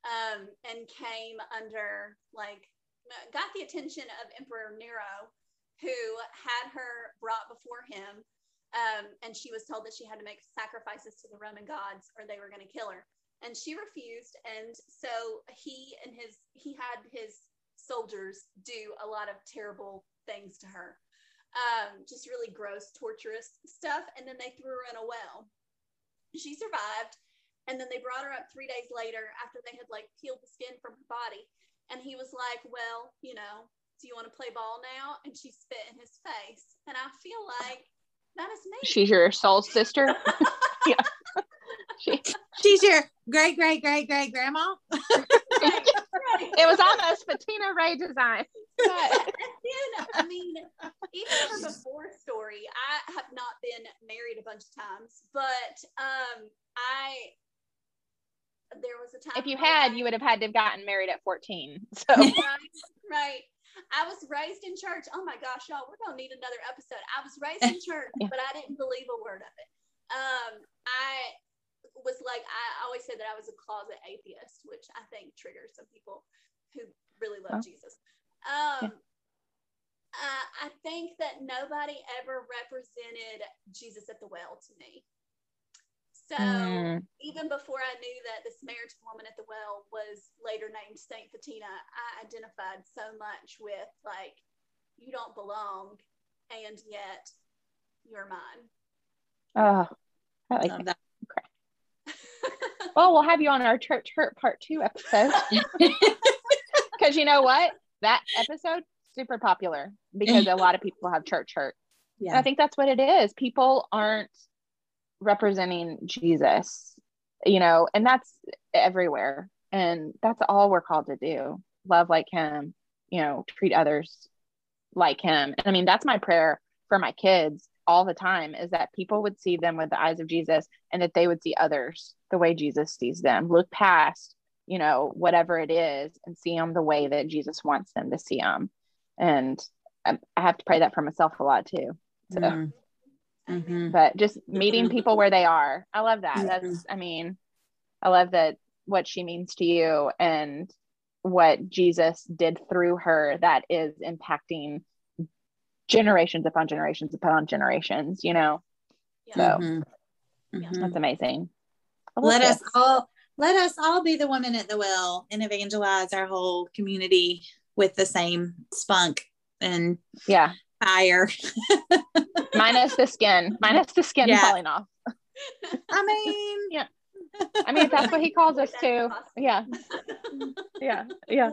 um, and came under like got the attention of Emperor Nero, who had her brought before him, um, and she was told that she had to make sacrifices to the Roman gods or they were going to kill her, and she refused, and so he and his he had his soldiers do a lot of terrible things to her. Um, just really gross, torturous stuff. And then they threw her in a well. She survived. And then they brought her up three days later after they had like peeled the skin from her body. And he was like, Well, you know, do you want to play ball now? And she spit in his face. And I feel like that is me. She's your soul sister. yeah. She, she's your great, great, great, great grandma. it was almost Photina Raye design. But then, I mean, even her before story, I have not been married a bunch of times, but um, I there was a time. If you had, I, you would have had to have gotten married at 14. So right, right. I was raised in church. Oh my gosh, y'all, we're gonna need another episode. I was raised in church, yeah. but I didn't believe a word of it. Um, I was like I always said that I was a closet atheist, which I think triggers some people who really love oh. Jesus. Um, yeah. uh, I think that nobody ever represented Jesus at the well to me. So mm. even before I knew that the Samaritan woman at the well was later named Saint Photina, I identified so much with like, you don't belong, and yet you're mine. Oh, I like that well, we'll have you on our church hurt part two episode. Because you know what? That episode super popular because a lot of people have church hurt. Yeah. I think that's what it is. People aren't representing Jesus, you know, and that's everywhere. And that's all we're called to do. Love like him, you know, treat others like him. And I mean, that's my prayer for my kids all the time is that people would see them with the eyes of Jesus and that they would see others the way Jesus sees them. Look past, you know, whatever it is and see them the way that Jesus wants them to see them. And I, have to pray that for myself a lot too. So, mm-hmm. Mm-hmm. but just meeting people where they are. I love that. Mm-hmm. That's, I mean, I love that what she means to you and what Jesus did through her that is impacting generations upon generations upon generations, you know? Yeah. So mm-hmm. Mm-hmm. that's amazing. Let us all let us all be the woman at the well and evangelize our whole community with the same spunk and yeah fire. minus the skin, minus the skin yeah. falling off. I mean, yeah. I mean, that's what he calls us to. Yeah. Yeah. Yeah.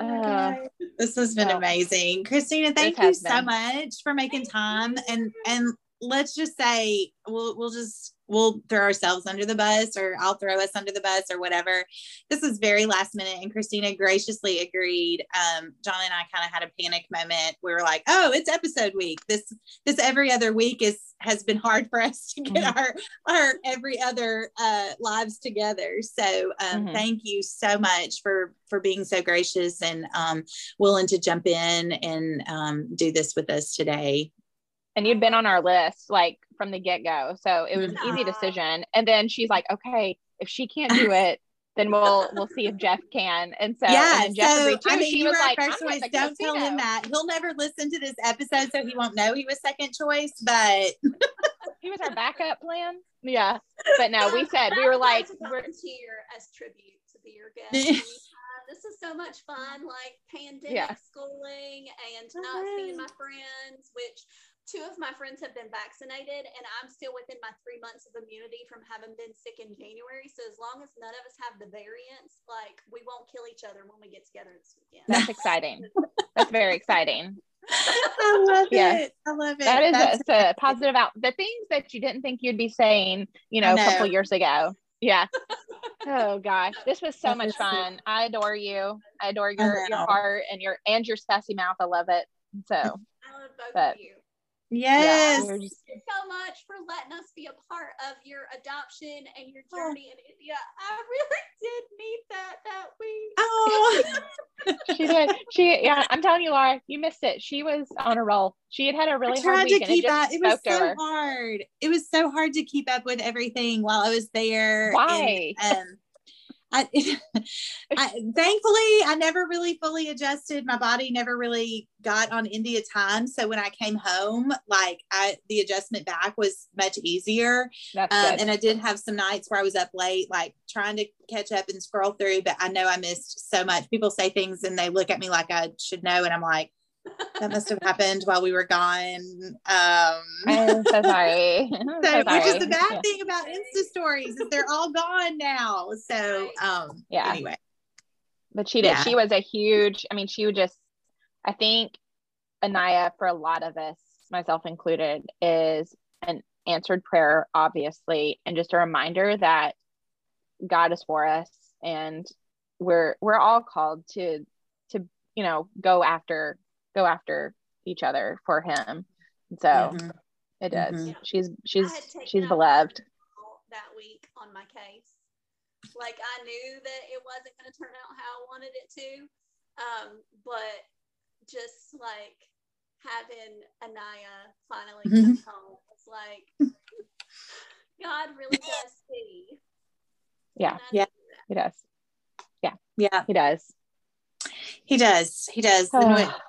Uh, this has been amazing. Christina, thank you so been. much for making time and and let's just say we'll we'll just we'll throw ourselves under the bus or I'll throw us under the bus or whatever. This was very last minute and Christina graciously agreed. Um, John and I kind of had a panic moment. We were like, oh, it's episode week. This this every other week is has been hard for us to get mm-hmm. our our every other uh, lives together. So um, mm-hmm. thank you so much for for being so gracious and um, willing to jump in and um, do this with us today and you'd been on our list like from the get-go so it was an easy decision and then she's like okay if she can't do it then we'll we'll see if Jeff can. And so yeah, and Jeff so, agreed too. I mean, she was like, first choice. Don't tell him that. He'll never listen to this episode, so he won't know he was second choice. But he was our backup plan. Yeah, but no, we said we were like, we're here as tribute to be your guest. this is so much fun, like pandemic yeah. schooling and not seeing my friends, which two of my friends have been vaccinated and I'm still within my three months of immunity from having been sick in January. So as long as none of us have the variants, like we won't kill each other when we get together this weekend. That's exciting. That's very exciting. I love yeah. it. I love it. That is a, a, positive out. The things that you didn't think you'd be saying, you know, know. a couple years ago. Yeah. oh gosh, this was so much fun. I adore you. I adore your your heart and your and your sassy mouth. I love it. So, I love both but, of you. Yes. Yeah, Thank you so much for letting us be a part of your adoption and your journey oh. in India. I really did need that that week. Oh, she did. She, yeah, I'm telling you, Laura, you missed it. She was on a roll. She had had a really hard week. To keep and it, it was so hard. It was so hard to keep up with everything while I was there. Why? And, um, I, I, thankfully I never really fully adjusted. My body never really got on India time. So when I came home, like I, the adjustment back was much easier. Um, and I did have some nights where I was up late, like trying to catch up and scroll through, but I know I missed so much. People say things and they look at me like I should know. And I'm like, that must have happened while we were gone. Um, I'm so sorry. so, so sorry. Which is the bad yeah. thing about Insta stories is they're all gone now. So um, yeah. Anyway, but she did. Yeah. She was a huge. I mean, she would just. I think Anaya, for a lot of us, myself included, is an answered prayer, obviously, and just a reminder that God is for us, and we're we're all called to to you know go after go after each other for him. So mm-hmm. it does. Mm-hmm. She's she's she's beloved. That week on my case, like I knew that it wasn't going to turn out how I wanted it to, um, but just like having Anaya finally mm-hmm. come home, it's like God really does see. Yeah, yeah, he does. Yeah, yeah, he does. He does. He does. Oh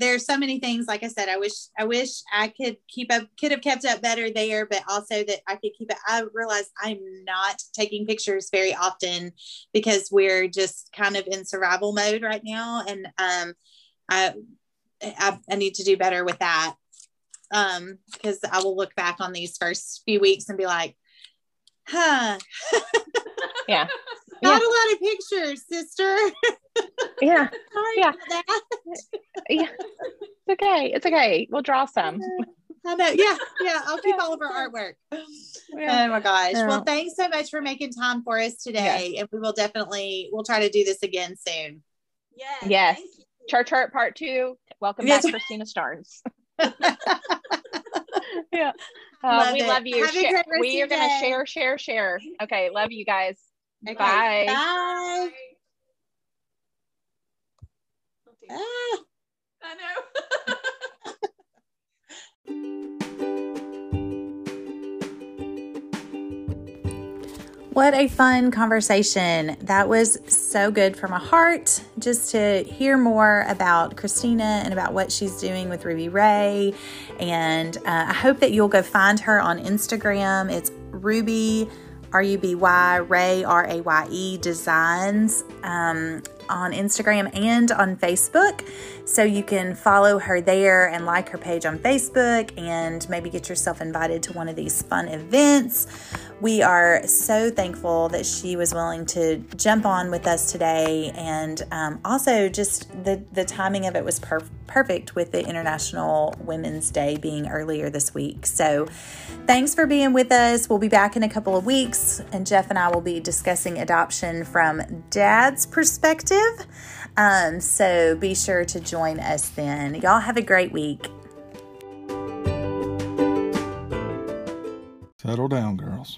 there's so many things like i said i wish i wish i could keep up could have kept up better there but also that i could keep it i realize i'm not taking pictures very often because we're just kind of in survival mode right now. And um i i, I need to do better with that. Um because i will look back on these first few weeks and be like huh. Yeah not yeah. a lot of pictures sister yeah. yeah. yeah. It's okay. It's okay. We'll draw some. I know. Yeah. Yeah. I'll keep all of our artwork. Yeah. Oh my gosh. Yeah. Well, thanks so much for making time for us today. And we will definitely, we'll try to do this again soon. Yes. Yes. Chart chart part two. Welcome yes. back, Christina Starnes. yeah. Uh, love we it. love you. we are going to share, share, share. Okay. Love you guys. Okay. Bye. Bye. Ah. I know. What a fun conversation. That was so good for my heart just to hear more about Christina and about what she's doing with Ruby Raye. And uh, I hope that you'll go find her on Instagram. It's Ruby, R U B Y, Raye, R A Y E Designs. Um, on Instagram and on Facebook. So you can follow her there and like her page on Facebook and maybe get yourself invited to one of these fun events. We are so thankful that she was willing to jump on with us today. And um, also, just the, the timing of it was per- perfect with the International Women's Day being earlier this week. So, thanks for being with us. We'll be back in a couple of weeks, and Jeff and I will be discussing adoption from dad's perspective. Um, so, be sure to join us then. Y'all have a great week. Settle down, girls.